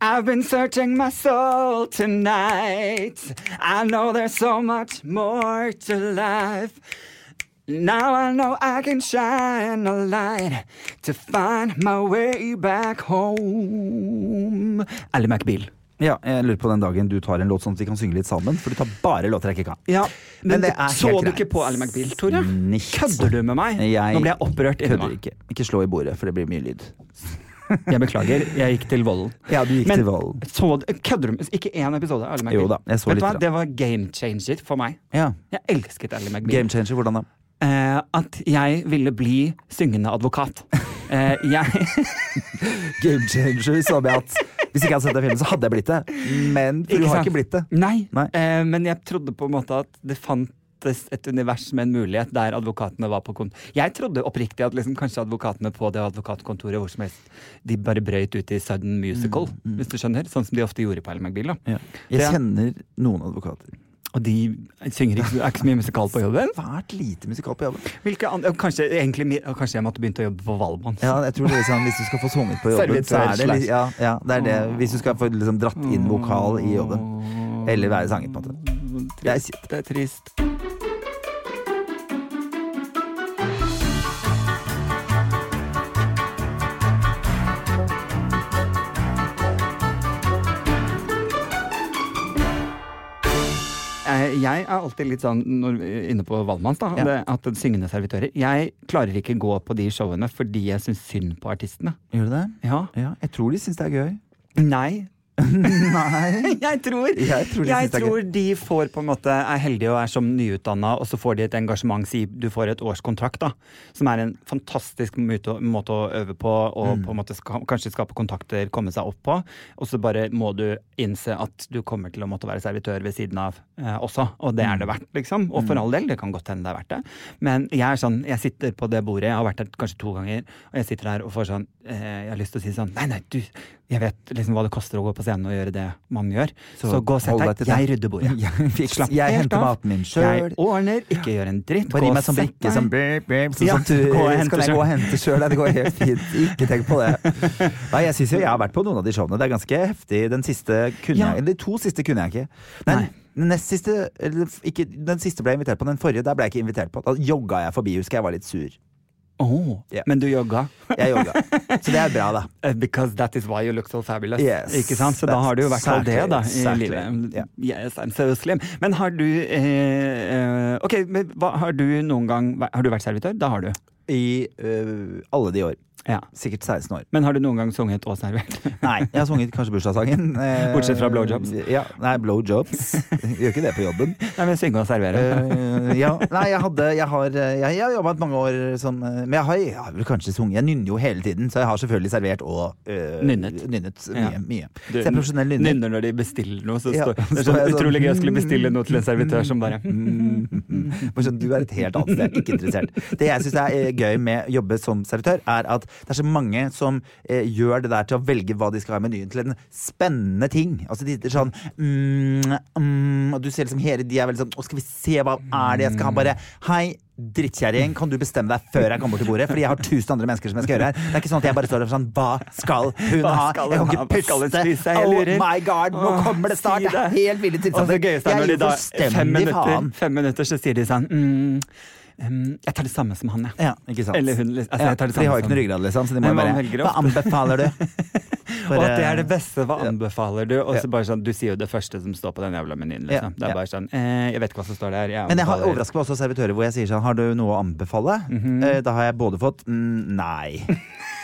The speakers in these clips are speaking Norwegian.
I've been searching my soul tonight. I know there's so much more to life. Now I know I can shine a light to find my way back home. Ally McBeal. Ja, jeg lurer på den dagen du tar en låt sånn at vi kan synge litt sammen. For du tar bare låter jeg ikke kan. Ja, men, Men det er så du ikke på Ally McBeal, Tore? Kødder du med meg? Jeg Nå ble jeg opprørt Kødder ikke. Ikke slå i bordet, for det blir mye lyd. Jeg beklager, jeg gikk til volden. Ja, du gikk Men til volden. så kødder du med Ikke én episode av Ally McBeal? Jo da, jeg så Vet litt hva? Det var game changer for meg. Ja. Jeg elsket Ally McBeal. Game changer, hvordan da? Eh, at jeg ville bli syngende advokat. Eh, jeg Game changer som i at hvis ikke jeg hadde sett den filmen, så hadde jeg blitt det. Men for du har sant? ikke blitt det. Nei. Nei. Eh, men jeg trodde på en måte at det fantes et univers med en mulighet der advokatene var på kontor. Jeg trodde oppriktig at liksom, kanskje advokatene på det advokatkontoret hvor som helst, de bare brøyt ut i sudden musical, hvis du skjønner. Sånn som de ofte gjorde på Ellen McBeal. Da. Jeg kjenner noen advokater. Og de synger ikke, er ikke så mye musikal på jobben. Svært lite musikal på jobben. Andre, kanskje, egentlig, kanskje jeg måtte begynt å jobbe på Valmanns. Ja, jeg tror det er sånn, Hvis du skal få sunget på jobben, så er det ja, ja, det er det. Hvis du skal få liksom dratt inn vokal i jobben. Eller være sanger, på en måte. Det er. Det er trist. Jeg er alltid litt sånn når, inne på Valmanns, da, Ja. det, at syngende servitører Jeg klarer ikke gå på de showene fordi jeg syns synd på artistene. Gjør du det? Ja. Ja, jeg tror de syns det er gøy. Nei. Nei. Jeg tror, Jeg tror de jeg tror de får på en måte er heldige og er som nyutdanna, og så får de et engasjement. Si du får et årskontrakt, da. Som er en fantastisk måte, å- øve på, og Mm. på en måte ska, kanskje skape kontakter, komme seg opp på. Og så bare må du innse at du kommer til å måtte være servitør ved siden av eh, også. Og det er Mm. det verdt, liksom. Og for all del, det kan godt hende det er verdt det. Men jeg er sånn, jeg sitter på det bordet, jeg har vært der kanskje to ganger, og jeg sitter der og får sånn eh, Jeg har lyst til å si sånn Nei, nei, du, jeg vet liksom hva det koster å gå på scenen og gjøre det man gjør. Så, Så gå og sett deg. Jeg rydder bordet. Jeg, fiks, Slapp jeg henter maten min sjøl. Jeg ordner, ikke gjør en dritt. Bare gi meg sånn brikke som beep, beep, sånn Ja, som du gå skal hente jeg gå og hente sjøl. Det går helt fint. Ikke tenk på det. Nei, jeg syns jo jeg har vært på noen av de showene. Det er ganske heftig. Den siste kunne Ja. jeg de to siste kunne jeg ikke. Nei, Nei. Den nest siste, eller ikke, den siste ble jeg invitert på. Den forrige der ble jeg ikke invitert på. Da jogga jeg forbi, husker jeg var litt sur. Åh, yeah. Men du jogga? Jeg jogga. Så det er bra, da. Eh, Because that is why you look so fabulous. Yes, ikke sant? Så da har du jo i hvert fall det, da. I exactly, livet. Yeah. Yes, I'm so slim. Men har du eh, eh, Ok, men hva, har du noen gang Har du vært servitør? Da har du. I uh, alle de år. Ja. Sikkert 16 år. Men har du noen gang sunget og servert? Nei, jeg har sunget kanskje bursdagssangen. eh, Bortsett fra blowjobs? Ja, nei, blowjobs. Gjør ikke det på jobben. Nei, men synge og servere. Eh, ja, nei, jeg hadde Jeg har, eh, jeg, jeg har jobbet mange år som eh, Men jeg har, jeg har vel kanskje sunget Jeg nynner jo hele tiden, så jeg har selvfølgelig servert og eh, Nynnet. nynnet mye. Ja. mye. Du Så jeg er profesjonell nynner. nynner når de bestiller noe. Så Ja, står, det er så sånn sånn, utrolig gøy å skulle bestille noe til en servitør som bare Mm. Sånn, du er et helt annet sted, ikke interessert. Det jeg syns er gøy med å jobbe som servitør, er at det er så mange som eh, gjør det der til å velge hva de skal ha i menyen, til en spennende ting. Altså de sitter sånn mm, mm, Og du ser liksom hele de er veldig sånn Å, skal vi se, hva er det jeg skal ha? Bare hei. Drittkjerring, kan du bestemme deg før jeg kommer til bordet? Fordi jeg har tusen andre mennesker som jeg skal gjøre her. Det er ikke sånn at jeg bare står der sånn Hva skal hun Hva ha? Jeg kan ikke skal puste! Oh my god, nå kommer det snart! Det er helt ville Og tilstander. det gøyeste er når de da fem minutter, fem minutter så sier de sånn mm, em, Jeg tar det samme som han, jeg. Ja, ikke sant. Eller hun, altså, ja, jeg tar det for de har jo ikke som- noe ryggrad, liksom. Så de må jo bare Hva anbefaler du? For, og at det eh, er det beste. Hva anbefaler du? Og så Ja. bare sånn, Du sier jo det første som står på den jævla menyen. Ja, Liksom. Det er bare sånn eh, Jeg vet ikke hva som står der. Jeg Men jeg har overrasket overrasker meg også servitører hvor jeg sier sånn Har du noe å anbefale? Mm -hmm. Da har jeg både fått mm, nei.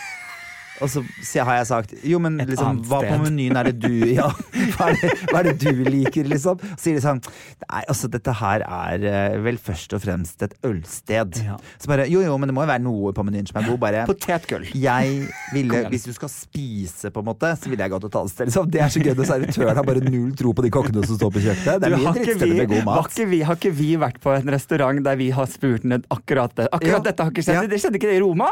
Og så har jeg sagt Jo, men liksom, hva på menyen er det du Ja, hva er det, hva er det du liker, liksom? Så sier de sånn Nei, altså, dette her er eh, vel først og fremst et ølsted. Ja. Så bare Jo, jo, men det må jo være noe på menyen som er god. Bare Potetgull. jeg ville, Hvis du skal spise, på en måte, så ville jeg gått et annet sted. Liksom. Det er så gøy når servitøren har bare null tro på de kokkene som står på kjøkkenet. Det er mye drittsteder med god mat. ikke vi, har ikke vi vært på en restaurant der vi har spurt ned akkurat det? Akkurat Ja. dette har ikke skjedd. Ja. Det skjedde ikke det i Roma?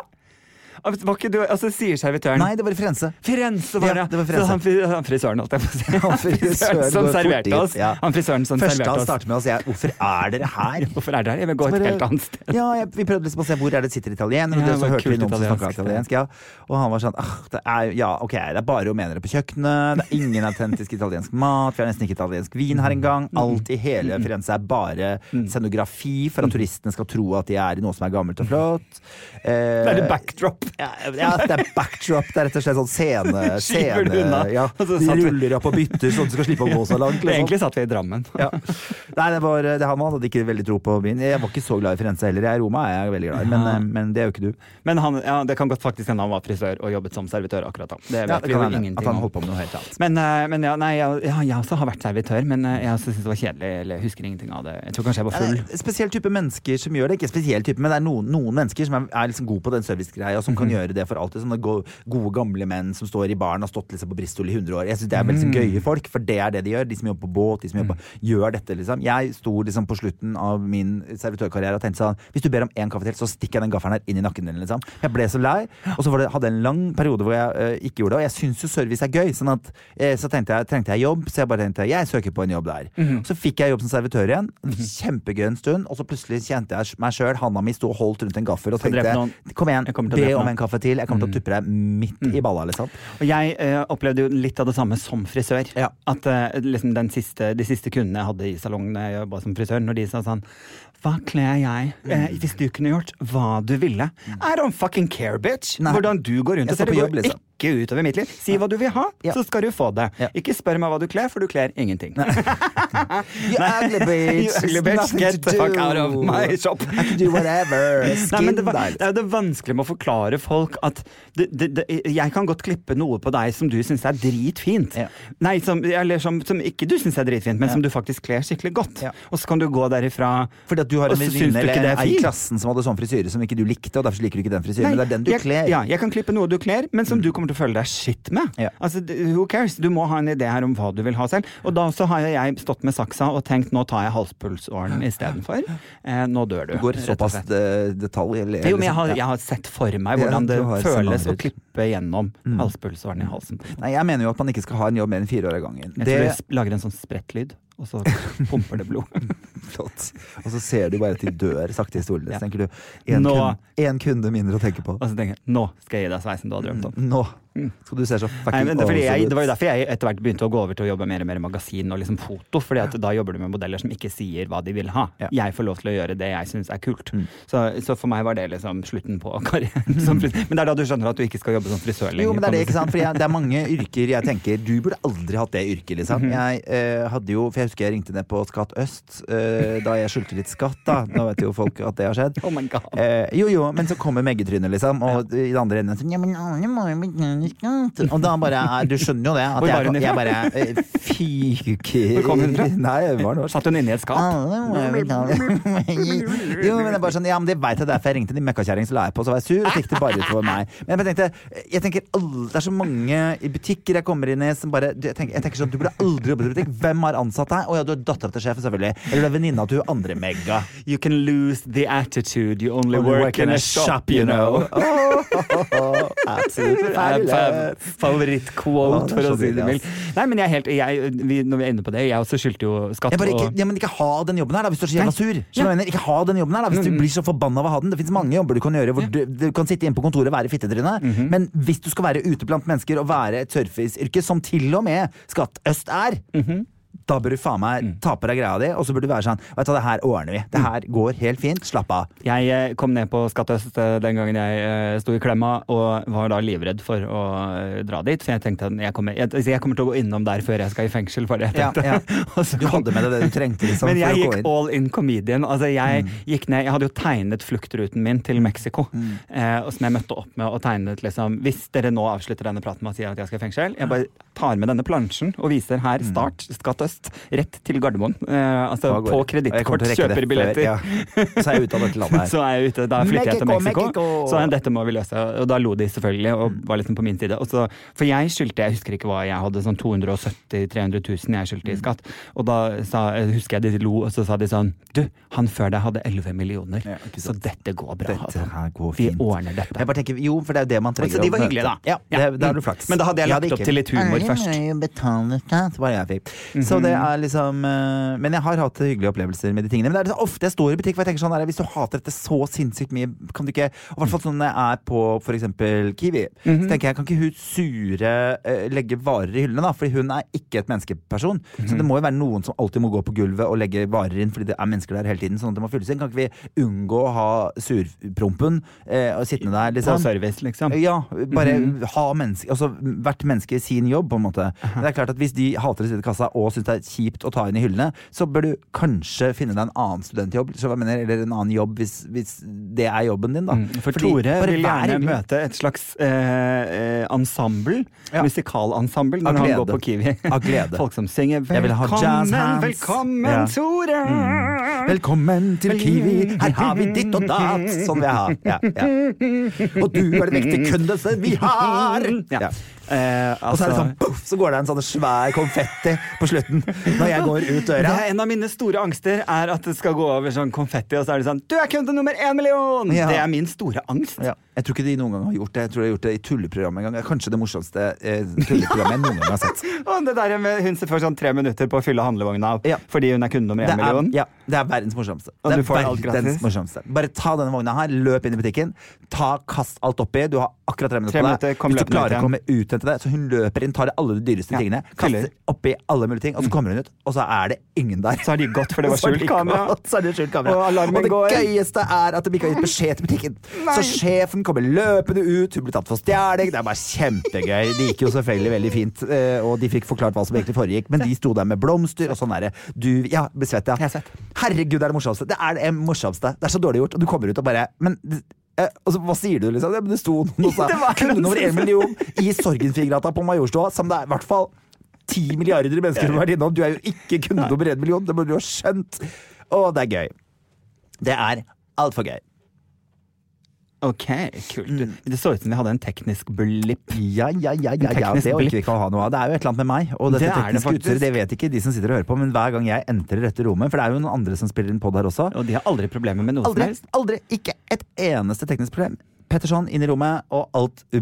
Var ikke du Altså, sier servitøren Nei, det var i Firenze. Firenze var Ja, det! det var Firenze. han, han frisøren, holdt jeg på å si. Han frisøren som serverte oss. ja. Han frisøren som Første han serverte oss. starter med å si 'hvorfor er dere her'? Hvorfor er dere her? Jeg vil gå et helt annet sted. Ja, jeg, vi prøvde liksom å se hvor er det sitter italiener, og Ja, det, det så hørte vi noen som snakka italiensk. italiensk. Ja. Og han var sånn ah, det er, Ja, ok, det er bare rumenere på kjøkkenet, det er ingen autentisk italiensk mat, vi har nesten ikke italiensk vin her engang. Alt i hele Firenze er bare scenografi for at turistene skal tro at de er i noe som er gammelt og flott. Eh, Det er det backdrop. Ja, ja, det er backdrop. Det er rett og slett sånn scene... Scene ja, de ruller opp og bytter sånn at du skal slippe å gå så langt. Liksom. Egentlig satt vi i Drammen. Ja. Nei, det var, det, han hadde ikke veldig tro på byen. Jeg var ikke så glad i Firenze heller. Jeg, Roma er jeg veldig glad i, men, eh, men det er jo ikke du. Men han, ja, det kan godt faktisk hende han var frisør og jobbet som servitør akkurat da. Det vet Ja, vi jo ingenting at han holdt på med noe helt annet. Men, eh, men ja, nei, jeg, ja, jeg også har vært servitør, men eh, jeg også syns det var kjedelig. Eller husker ingenting av det. Jeg tror kanskje jeg var Ja, full. det er spesiell type mennesker som gjør det. Ikke spesiell type, men det er noen, noen mennesker som er, er liksom gode på den servicegreia, som. Kan gjøre det for alltid. Sånne gode, gamle menn som står i baren og har stått liksom på Bristol i 100 år. Jeg synes Det er veldig Mhm. liksom, gøye folk, for det er det de gjør. De som jobber på båt, de som jobber, gjør dette. liksom Jeg sto liksom på slutten av min servitørkarriere og tenkte sånn Hvis du ber om én kaffe til, så stikker jeg den gaffelen her inn i nakken din. liksom Jeg ble så lei. Og så det, hadde jeg en lang periode hvor jeg eh, ikke gjorde det. Og jeg syns jo service er gøy. Sånn at eh, Så tenkte jeg, trengte jeg jobb, så jeg bare tenkte jeg søker på en jobb der. Mhm. Så fikk jeg jobb som servitør igjen. Kjempegøy en stund. Og så plutselig kjente jeg meg sjøl. Handa mi sto og holdt rundt en gaffel og tenkte kom igjen, be om noen. en kaffe til. Jeg kommer til å tuppe deg midt i balla, liksom. Og jeg eh, opplevde jo litt av det samme som frisør. Ja. At eh, liksom den siste, de siste kundene jeg hadde i salongen jeg jobba som frisør, når de sa sånn Hva kler jeg eh, hvis du kunne gjort hva du ville? I don't fucking care, bitch! Nei. Hvordan du går rundt Jeg og ser. På jobb, liksom. Ikke utover mitt liv. Si hva du vil ha, Ja. så skal du få det. Ja. Ikke spør meg hva du kler, for du kler ingenting. You ugly bitch! You ugly bitch, get the fuck out of my shop. I can do whatever. Nei, det, var, det er vanskelig det med å forklare folk at det, det, jeg kan godt klippe noe på deg som du syns er dritfint. Ja. Nei, som, eller som, som ikke du syns er dritfint, men som du faktisk kler skikkelig godt. Og så kan du gå derifra Fordi at du har en venninne eller er i klassen som hadde sånn frisyre som ikke du likte, og derfor liker du ikke den frisyren. Men det er den du kler. Ja, jeg kan klippe noe du kler, men som du kommer til å føle deg skitt med. Ja. Altså, who cares? Du må ha en idé her om hva du vil ha selv. Og da så har jeg stått med saksa og tenkt nå tar jeg halspulsåren istedenfor. Eh, nå dør du. Du går såpass detalj. Eller, Jo, men jeg har, liksom, jeg har sett for meg hvordan du det har føles å klippe gjennom halspulsåren i halsen. Nei, jeg mener jo at man ikke skal ha en jobb mer enn fire år av gangen. Jeg tror jeg lager en sånn sprettlyd, og så pumper det blod. Flott. Og så ser du bare at de dør sakte i stolen. Så tenker du én kunde, en kunde mindre å tenke på. Og så tenker jeg nå skal jeg gi deg sveisen du har drømt om. Nå skal du se så Nei, fucking det, jeg, det var jo derfor jeg etter hvert begynte å gå over til å jobbe mer og mer i magasin og liksom foto. fordi at da jobber du med modeller som ikke sier hva de vil ha. Ja. Jeg får lov til å gjøre det jeg syns er kult. Mm. Så, så for meg var det liksom slutten på karrieren som. Men det er da du skjønner at du ikke skal jobbe som frisør lenger. Jo, men det er det, ikke sant? For jeg, det er mange yrker jeg tenker Du burde aldri hatt det yrket, liksom. Mhm. Jeg eh, hadde jo For jeg husker jeg ringte ned på Skatt Øst eh, da jeg skyldte litt skatt, da. Nå vet jo folk at det har skjedd. Oh my god. Eh, jo, jo, men så kommer meggetrynet, liksom. Og i den andre enden sånn Ja, men alle må jo. Og da bare Du skjønner jo det. At Hvor var jeg, hun jeg bare eh, Fyker Hvor kom hun fra? Nei, var norsk. Satt hun inne i et skap? Jo men det er bare sånn Ja, men det veit det, derfor jeg ringte de møkkakjerring, så la jeg på, så var jeg sur, og fikk det bare utover meg. Men jeg tenkte Jeg tenker alle, Det er så mange i butikker jeg kommer inn i som bare Jeg tenker, jeg tenker sånn Du burde aldri jobbet i butikk. Hvem har ansatt deg? Å ja, du er dattera til sjefen, selvfølgelig. Eller du er venninna til hun andre megga. You can lose the attitude, you only Only work in a shop, you know. Absolutt oh, oh, fabulous. Favorittquote, Ja, er for å si det mildt. Nei, men jeg er helt jeg, vi, Når vi er inne på det, jeg også skyldte jo skatt. Jeg bare ikke, ja, men ikke ha den jobben her da, hvis du er så jævla sur. Ja. mener? Ikke ha den jobben her da, hvis du Mm. blir så forbanna av å ha den. Det finnes mange jobber du kan gjøre hvor du, du kan sitte inne på kontoret og være fittetryne. Mhm. Men hvis du skal være ute blant mennesker og være et surfisyrke, som til og med Skatt Øst er, Mhm. Da bør du faen meg Mm. ta på deg greia di, og så bør du være sånn Vet du det her ordner vi. Det her går helt fint. Slapp av. Jeg eh, kom ned på Skatt Øst eh, den gangen jeg eh, sto i klemma, og var da livredd for å eh, dra dit. For jeg tenkte at jeg kommer, jeg, jeg kommer til å gå innom der før jeg skal i fengsel. For det, jeg Ja, tenkte. ja. Så Du hadde med deg det du trengte, liksom. Men jeg gikk all in comedian. Altså jeg gikk ned, jeg hadde jo tegnet fluktruten min til Mexico. Eh, og som jeg møtte opp med og tegnet liksom Hvis dere nå avslutter denne praten med å si at jeg skal i fengsel Jeg bare tar med denne plansjen og viser her start, Skatt øst, rett til Gardermoen. Eh, altså på og kredittkort, til det kjøper før, billetter. ja. Så er jeg ute av dette landet her. Så er jeg ute, Da flytter jeg til Mexico. Så dette må vi løse. Og da lo de selvfølgelig, og Mm. var liksom på min side. Og så, for jeg skyldte, jeg husker ikke hva jeg hadde, sånn 270 000-300 000 jeg skyldte Mm. i skatt. Og da sa, husker jeg de lo, og så sa de sånn Du, han før deg hadde 11 millioner. Ja, så dette går bra. Dette Hakan. her går Vi ordner dette. Jeg bare tenker, jo, for det er jo det man trenger. Så de var hyggelige, da. Ja, Ja. det, da har du flaks. Men da hadde jeg lagt opp til litt humor først. betale skatt, var jeg fikk. Så det er liksom eh, Men jeg har hatt hyggelige opplevelser med de tingene. Men det er liksom ofte jeg står i butikk, for jeg tenker sånn der, hvis du hater dette så sinnssykt mye, kan du ikke i hvert fall sånn når jeg er på for eksempel Kiwi, -hmm. så tenker jeg, kan ikke hun sure eh, legge varer i hyllene, da? Fordi hun er ikke et menneskeperson. Så Mhm. det må jo være noen som alltid må gå på gulvet og legge varer inn, fordi det er mennesker der hele tiden, sånn at det må fylles inn. Kan ikke vi unngå å ha surprompen eh, og sittende der, På liksom? service, liksom. Ja, bare Mhm. ha menneske, altså hvert menneske i sin jobb, på en måte. Det er klart at Hvis de hater å sitte i kassa og syns det er kjipt å ta inn i hyllene, så bør du kanskje finne deg en annen studentjobb mener, eller en annen jobb hvis, hvis det er jobben din. da. Mm, For Fordi- Tore vil gjerne hyggelig. møte et slags eh, eh, ensemble, Ja. musikalensemble, når han går på Kiwi. Av glede. Folk som synger 'Velkommen, velkommen, Ja. Tore! Velkommen til Kiwi, her har vi ditt og datt! Sånn vil jeg ha. Ja, ja. Og du er den viktige kunden vi har! Ja. Ja. altså, Og så er det altså- sånn, puff, så går det en sånn svær konfetti på slutten når jeg går ut Det døra. er En av mine store angster er at det skal gå over sånn konfetti, og så er det sånn 'Du er kunde nummer én million!' Ja. Det er min store angst. Ja. Jeg tror ikke de noen gang har gjort det. Jeg tror de har gjort det i tulleprogram en gang. Kanskje det morsomste eh, tulleprogrammet jeg noen gang har sett. Og det der med hun som får sånn tre minutter på å fylle handlevogna fordi hun er kunde nummer Det million. er, ja, det er verdens morsomste. Og det er verdens morsomste. Bare ta denne vogna her, løp inn i butikken, ta, kast alt oppi. Du har akkurat tre minutter på deg. Hvis du klarer å komme ut til det, så hun løper inn, tar alle de dyreste Ja, tingene, kaster oppi alle mulige ting, og så kommer hun ut, og så er det ingen der. Så har de gått, for det var skjult kamera. Så er det skjult kamera. Og alarmen det går. gøyeste er at de ikke har gitt beskjed til butikken. Så sjefen kommer løpende ut, hun blir tatt for stjeling. Det er bare kjempegøy. Det gikk jo selvfølgelig veldig fint, eh, og de fikk forklart hva som egentlig foregikk, men de sto der med blomster og sånn derre Du Ja, besvett, ja. Er. Herregud, det er det morsomste. Det er det morsomste. Det er så dårlig gjort, og du kommer ut og bare Men eh, altså, hva sier du, liksom? Det sto noen og sa Det over én million i Sorgenfrigrata på Majorstua, som det er i hvert fall ti milliarder mennesker som har vært innom. Du er jo ikke kunde over én million, det burde du ha skjønt. Og det er gøy. Det er altfor gøy. Ok, kult. Mm. Det så ut som vi hadde en teknisk blipp. Ja, ja, ja, ja, ja. det orker vi ikke å ha noe av. Det er jo et eller annet med meg. Og dette Det det tekniske utstyret, det vet ikke de som sitter og hører på, men hver gang jeg entrer dette rommet, for det er jo noen andre som spiller inn pod her også, Og de har aldri problemer med noe Aldri, som helst. aldri, ikke et eneste teknisk problem. Petterson inn i rommet, og alt uh,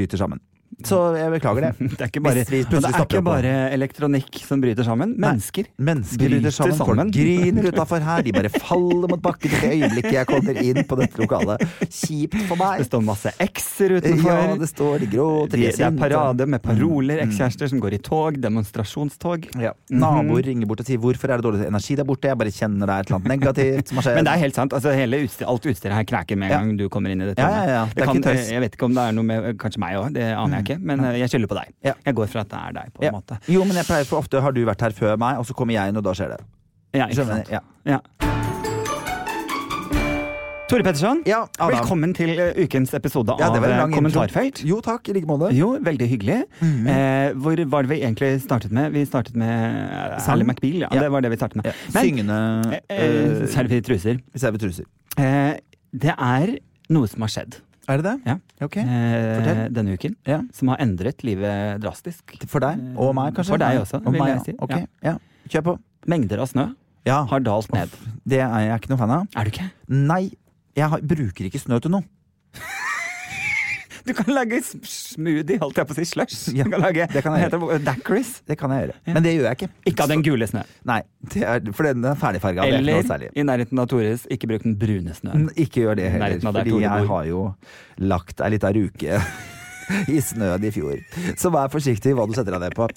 ryter sammen. Så jeg beklager det. Det er ikke bare, det er ikke bare elektronikk som bryter sammen. Mennesker. Mennesker Bryter sammen, sammen. folk griner utafor her, de bare faller mot bakken i det øyeblikket jeg kommer inn på dette lokalet. Kjipt for meg. Det står masse X-er utenfor. Ja, det står de de er det er parade med paroler, Mm, mm. ekskjærester som går i tog, demonstrasjonstog. Ja. Mhm. Naboer ringer bort og sier 'hvorfor er det dårlig energi der borte', jeg bare kjenner det er et eller annet negativt som har skjedd. Men det er helt sant. altså utstyr, Alt utstyret her knæker med en gang du kommer inn i dette Ja, ja. Det er kan, jeg vet ikke om det er noe med kanskje meg òg, det aner jeg ikke. Men eh, jeg skylder på deg. Jeg går for at det er deg, på en måte. Jo, men jeg pleier for ofte har du vært her før meg, og så kommer jeg inn, og da skjer det. Ja, ikke sant? Ja. Ja. Tore Petterson, Ja, velkommen til eh, ukens episode Ja, av eh, lang intro. Kommentarfelt. Jo takk, i like måte. Jo, veldig hyggelig. Mhm. eh, hvor var det vi egentlig startet med? Vi startet med Sally McBeal. Ja, Ja. det var det vi startet med. Ja. Men, Syngende eh, eh, Servitruser. servitruser. Eh, det er noe som har skjedd Er det det? Ja. Ok. eh, Fortell. denne uken, Ja. som har endret livet drastisk. For deg og meg, kanskje? For deg også, Og vil meg, jeg si. Ok, Ja. Kjør på. Mengder av snø Ja. har dalt ned. Det er jeg ikke noe fan av. Er du ikke? Nei, jeg har, bruker ikke snø til noe. Du kan lage smoothie, holdt jeg på å si. Slush. Ja, du kan lage, det kan jeg heter det? Daiquiris. Det kan jeg gjøre. Men det gjør jeg ikke. Ikke av den gule snø. Nei, det er, for den er ferdigfarga. Er Eller i nærheten av Tores, ikke bruk den brune snøen. Ikke gjør det heller, fordi Tore jeg bor. har jo lagt ei lita ruke i snøen i fjor. Så vær forsiktig hva du setter deg ned på.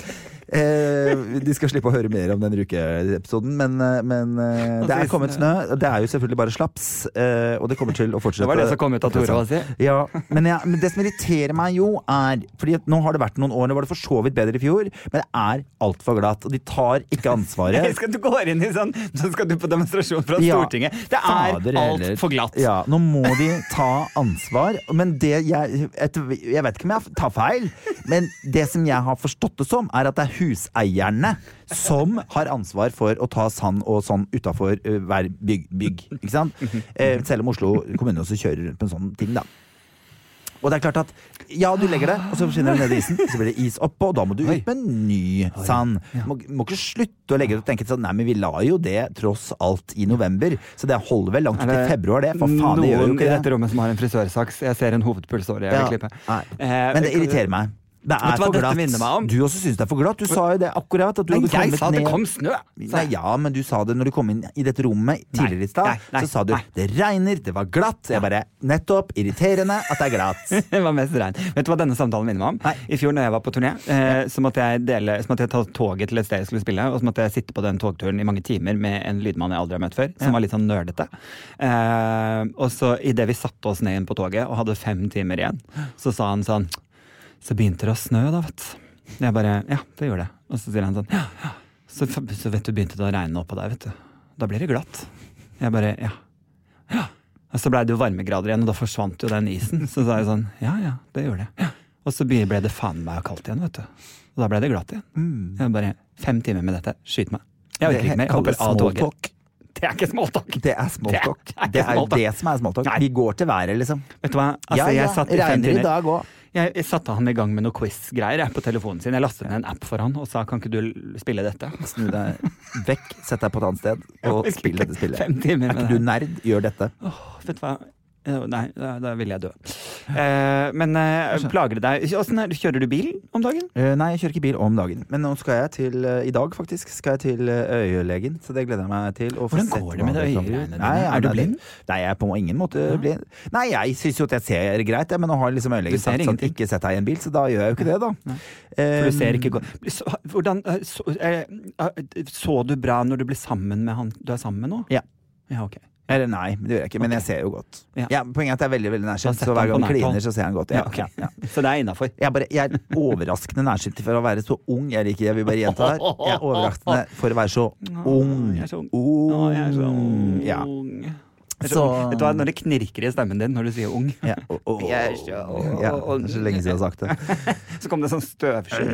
Eh, de skal slippe å høre mer om den rukeepisoden, men, eh, men eh, det er kommet snø. Det er jo selvfølgelig bare slaps, eh, og det kommer til å fortsette. Det var det som kom ut av Tora, si. Ja, men, ja, men det som irriterer meg jo, er Fordi at nå har det vært noen år, nå var det for så vidt bedre i fjor, men det er altfor glatt. Og de tar ikke ansvaret. Jeg skal du går inn i sånn, så skal du på demonstrasjon fra Stortinget. Det er altfor glatt. Ja, nå må de ta ansvar. Men det jeg Jeg vet ikke om jeg tar feil, men det som jeg har forstått det som, er at det er huseierne som har ansvar for å ta sand og sånn utafor hver bygg, bygg. Ikke sant? Eh, selv om Oslo kommune også kjører rundt på en sånn ting, da. Og det er klart at ja, du legger det, og så forsvinner det ned i isen. Så blir det is oppå, og da må du ut med ny sand. Må, må ikke slutte å legge det og tenke sånn Nei, men vi la jo det tross alt i november, så det holder vel langt i februar, det. For faen, det gjør jo noen i dette rommet som har en frisørsaks. Jeg ser en hovedpulsåre jeg vil klippe. nei. Eh, Men det irriterer meg. Det er for glatt. Du også syns det er for glatt. Du sa jo det akkurat. At du Men hadde jeg sa ned. det kom snø! Nei, ja, men du sa det når du kom inn i dette rommet tidligere i stad. Så sa du nei. 'det regner, det var glatt'. Jeg bare Nettopp. Irriterende at det er glatt. Det var mest regn. Vet du hva denne samtalen minner meg om? Nei. I fjor når jeg var på turné, eh, så, måtte jeg dele, så måtte jeg ta toget til et sted jeg skulle spille, og så måtte jeg sitte på den togturen i mange timer med en lydmann jeg aldri har møtt før, som var litt sånn nerdete. Eh, og så idet vi satte oss ned igjen på toget og hadde fem timer igjen, så sa han sånn Så begynte det å snø, da, vet du. Jeg bare Ja, det gjorde det. Og så sier han sånn Ja, ja. Så, så vet du, begynte det å regne oppå deg, vet du. Da blir det glatt. Jeg bare Ja. Ja. Og så blei det jo varmegrader igjen, og da forsvant jo den isen. Så sa jeg sånn, ja ja, det gjorde det. Ja. Og så ble det faen meg kaldt igjen, vet du. Og da ble det glatt igjen. Jeg bare, Fem timer med dette, skyt meg. Jeg orker ikke mer. Jeg hopper av toget. Det er ikke smalltalk. Det er smalltalk. Det er Det er det som er smalltalk. Vi går til været, liksom. Vet du hva? Altså, ja, ja, regner i dag òg. Jeg, jeg satte han i gang med noe quiz-greier på telefonen sin. Jeg lastet ned en app for han og sa kan ikke du spille dette? Snu deg vekk, sett deg på et annet sted og spill dette spillet. Er ikke du nerd? Gjør dette. Åh, vet du hva? Eh, Nei, da, da vil jeg dø. Eh, men eh, plager det deg? Åssen er det? Kjører du bil om dagen? Eh, nei, jeg kjører ikke bil om dagen. Men nå skal jeg til eh, I dag, faktisk, skal jeg til eh, øyelegen. Så det gleder jeg meg til. Hvordan går det med det øyegreiene dine? Er du nei, blind? Nei, jeg er på ingen måte blind. Nei, jeg syns jo at jeg ser greit, men nå har liksom øyelegen sagt sånn ikke sett deg i en bil, så da gjør jeg jo ikke det, da. For du ser ikke godt så, Hvordan så, så du bra når du ble sammen med han du er sammen med nå? Ja. Ja, ok. Eller nei, det gjør jeg ikke, men jeg ser jo godt. Ja. Ja, poenget er at jeg er veldig veldig nærsynt, så hver gang han kliner, så ser han godt. Ja, Ja, ok. ja, ja. Så det er innafor. Jeg, jeg er overraskende nærsynt for å være så ung. Jeg liker jeg vil bare gjenta det her. Jeg er overraskende for å være så ung. Jeg så ung. Å, jeg er så ung. Ja. Så Vet du hva, Når det knirker i stemmen din når du sier ung, Ja. Å, å, Jeg er så ja, det er så lenge siden jeg har sagt det. så kom det sånn støvsky.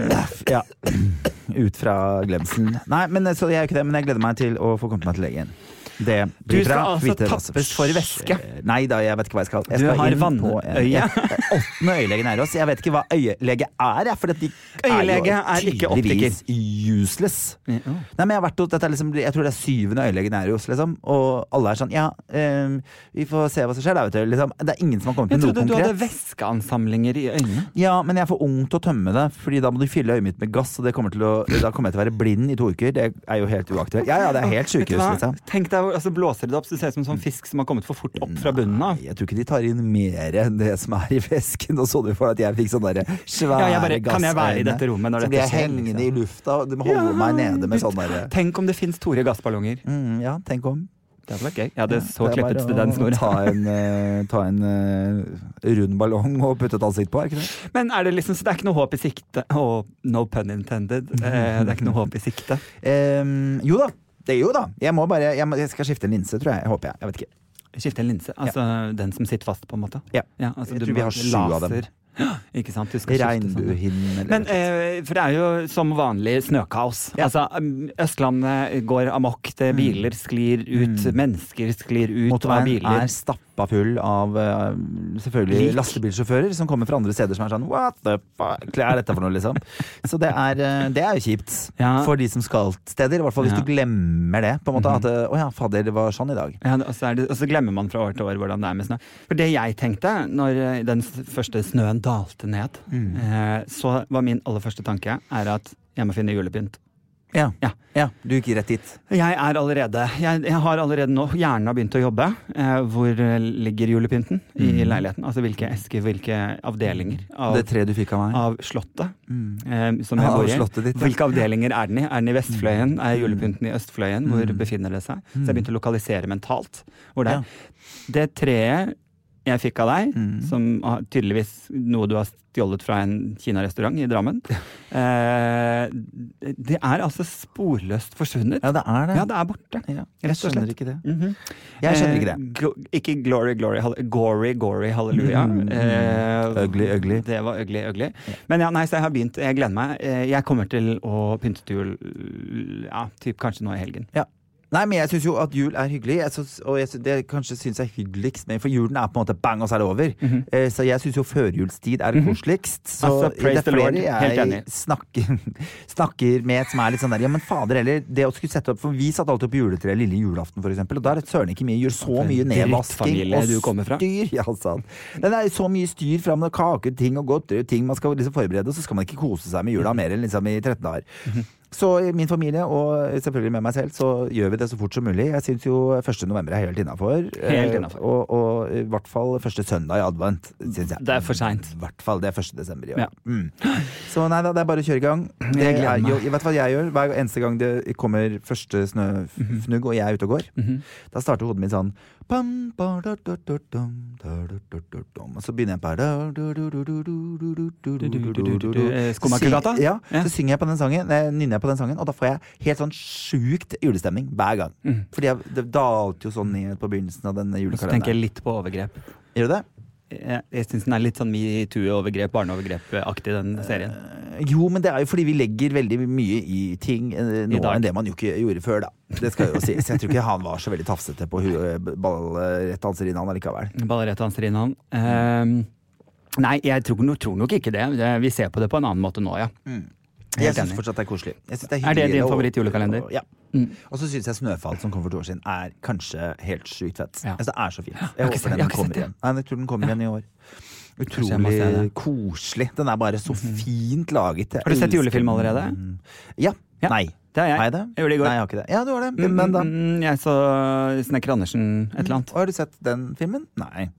Ja. Ut fra glemselen. Nei, men så jeg er ikke det, men jeg gleder meg til å få kommet meg til legen. Det Du skal altså tappes for væske. Nei da, jeg vet ikke hva jeg skal. Jeg Du har vannøye. Jeg- Åttende øyelege nær oss. Jeg vet ikke hva øyelege er, jeg. For de Øyelege er ikke tydeligvis useless. Nei, men jeg har vært hos, dette liksom, jeg tror det er syvende øyelege nære oss, liksom. Og alle er sånn Ja, um, vi får se hva som skjer, da, vet du. Liksom. Det er ingen som har kommet Jeg med noe trodde du hadde konkret. væskeansamlinger i øynene. Ja, men jeg er for ung til å tømme det, Fordi da må du fylle øyet mitt med gass, og det kommer til å, da kommer jeg til å være blind i to uker. Det er jo helt uaktuelt. Ja, ja, det er helt sjukehus, liksom. Tenk deg, altså Blåser det opp, så det ser ut som en sånn fisk som har kommet for fort opp fra bunnen av. Nei, Jeg tror ikke de tar inn mer enn det som er i væsken. Nå så du for at jeg fikk sånne der svære Ja, bare, kan jeg være i dette rommet når Så dette skjer, hengende liksom? i lufta, og de holder holde meg nede med sånn derre Tenk om det fins Tore gassballonger. mm, Ja, tenk om. Det hadde vært gøy. Jeg hadde så Det klippet til den snoren. Ta en, uh, ta en uh, rund ballong og putte et ansikt på, er ikke det? Men er det liksom, så det er ikke noe håp i sikte? Oh, no pun intended. Uh, det er ikke noe håp i sikte. Um, jo da. Det er jo da. Jeg må bare Jeg, må, jeg skal skifte en linse, tror jeg. Jeg håper jeg. Jeg vet ikke. Skifte en linse. Altså den som sitter fast, på en måte. Ja. altså, Jeg tror vi har sju av dem. Ikke sant? Sånn. Regnbuehinnen eller Men eh, for det er jo som vanlig snøkaos. Ja. Altså, um, Østlandet går amok. Det biler sklir ut, mennesker sklir ut av Motorveien biler. er stappa full av eh, selvfølgelig lastebilsjåfører som kommer fra andre steder som er sånn What the fuck er dette for noe, liksom? Så det er, eh, det er jo kjipt Ja. for de som skal steder. I hvert fall hvis Ja. Mhm. du glemmer det. På en måte At eh, å ja, fader, det var sånn i dag. Ja, og, så det, og så glemmer man fra år til år hvordan det er med snø. For det jeg tenkte når den første snøen dalte ned, Mm. så var min aller første tanke er at jeg må finne julepynt. Ja. Ja. ja. Du gikk rett dit. Jeg er allerede Jeg, jeg har allerede nå Hjernen har begynt å jobbe. Eh, hvor eh, ligger julepynten i leiligheten? Altså hvilke esker, hvilke avdelinger av, Det treet du fikk av meg. av Slottet eh, som jeg Ja, bor i. ditt, ja. Hvilke avdelinger er den i? Er den i Vestfløyen? Er julepynten i Østfløyen? Hvor befinner det seg? Så jeg begynte å lokalisere mentalt hvor det er. Det treet jeg fikk av deg, som har tydeligvis noe du har stjålet fra en kinarestaurant i Drammen, eh, det er altså sporløst forsvunnet. Ja, det er det. Ja, det er borte. Ja, jeg skjønner ikke det. Mhm. Jeg skjønner ikke Eh, det. glo- ikke glory, glory, gory, gory, halleluja. Mm, mm. Eh, Ugly, ugly. Det var ugly, ugly. Men ja, nei, så jeg har begynt. Jeg gleder meg. Eh, Jeg kommer til å pynte til jul ja, typ kanskje nå i helgen. Ja. Nei, men jeg syns jo at jul er hyggelig. Jeg synes, og jeg synes, det kanskje syns jeg hyggeligst med For julen er på en måte bang, og så er det over. Eh, Så jeg syns jo førjulstid er koseligst. Så Altså, det er flere jeg snakker, snakker med som er litt sånn der Ja, men fader heller, det å skulle sette opp For vi satt alltid opp juletreet lille julaften, for eksempel, og da er det søren ikke mye gjør Så mye nedvasking og du kommer fra. styr. Ja, sant. Det er så mye styr fram med kaker, ting og godteri, ting man skal liksom forberede, og så skal man ikke kose seg med jula mer enn liksom i 13 dager. Så i min familie, og selvfølgelig med meg selv, så gjør vi det så fort som mulig. Jeg syns jo 1. november er helt innafor. Helt innenfor. Og, og i hvert fall første søndag i advent, syns jeg. Det er for seint. I hvert fall. Det er 1. desember i år. Ja. Mm. Så nei da, det er bare å kjøre i gang. Det Jeg meg. jo, vet hva jeg gjør? Hver eneste gang det kommer første snøfnugg, og jeg er ute og går, Mhm. da starter hodet mitt sånn og så begynner jeg bare Skomakergata? Ja, så synger jeg på den sangen, nynner jeg på den sangen, og da får jeg helt sånn sjukt julestemning hver gang. Fordi jeg, det dalte jo sånn ned på begynnelsen av den julekalenderen. Så tenker jeg litt på overgrep. Gjør du det? Jeg, jeg syns den er litt sånn metoo-overgrep, barneovergrep-aktig, den serien. Eh, Jo, men det er jo fordi vi legger veldig mye i ting eh, nå I enn det man jo ikke gjorde før, da. Det skal jo sies. Jeg tror ikke han var så veldig tafsete på hu- allikevel. Ballerettdanserinnaen. Um, nei, jeg tror, tror nok ikke det. Vi ser på det på en annen måte nå, ja. Jeg syns fortsatt det er koselig. Er det din å- favorittjulekalender? å- Ja. Mm. Og så syns jeg Snøfall, som kom for to år siden, er kanskje helt sjukt fett. Ja. Altså, det er så fint. jeg Jeg håper den jeg kommer igjen. Nei, jeg tror den kommer igjen i år. Utrolig koselig. Den er bare så fint laget. Har du sett julefilm allerede? Ja. Ja, Nei. Det har jeg. Jeg det? Jeg gjorde det i går. Nei, jeg har ikke det. Ja, du har det. Mm, Men da? mm, Jeg så Snekker Andersen et eller annet. Har du sett den filmen? Nei.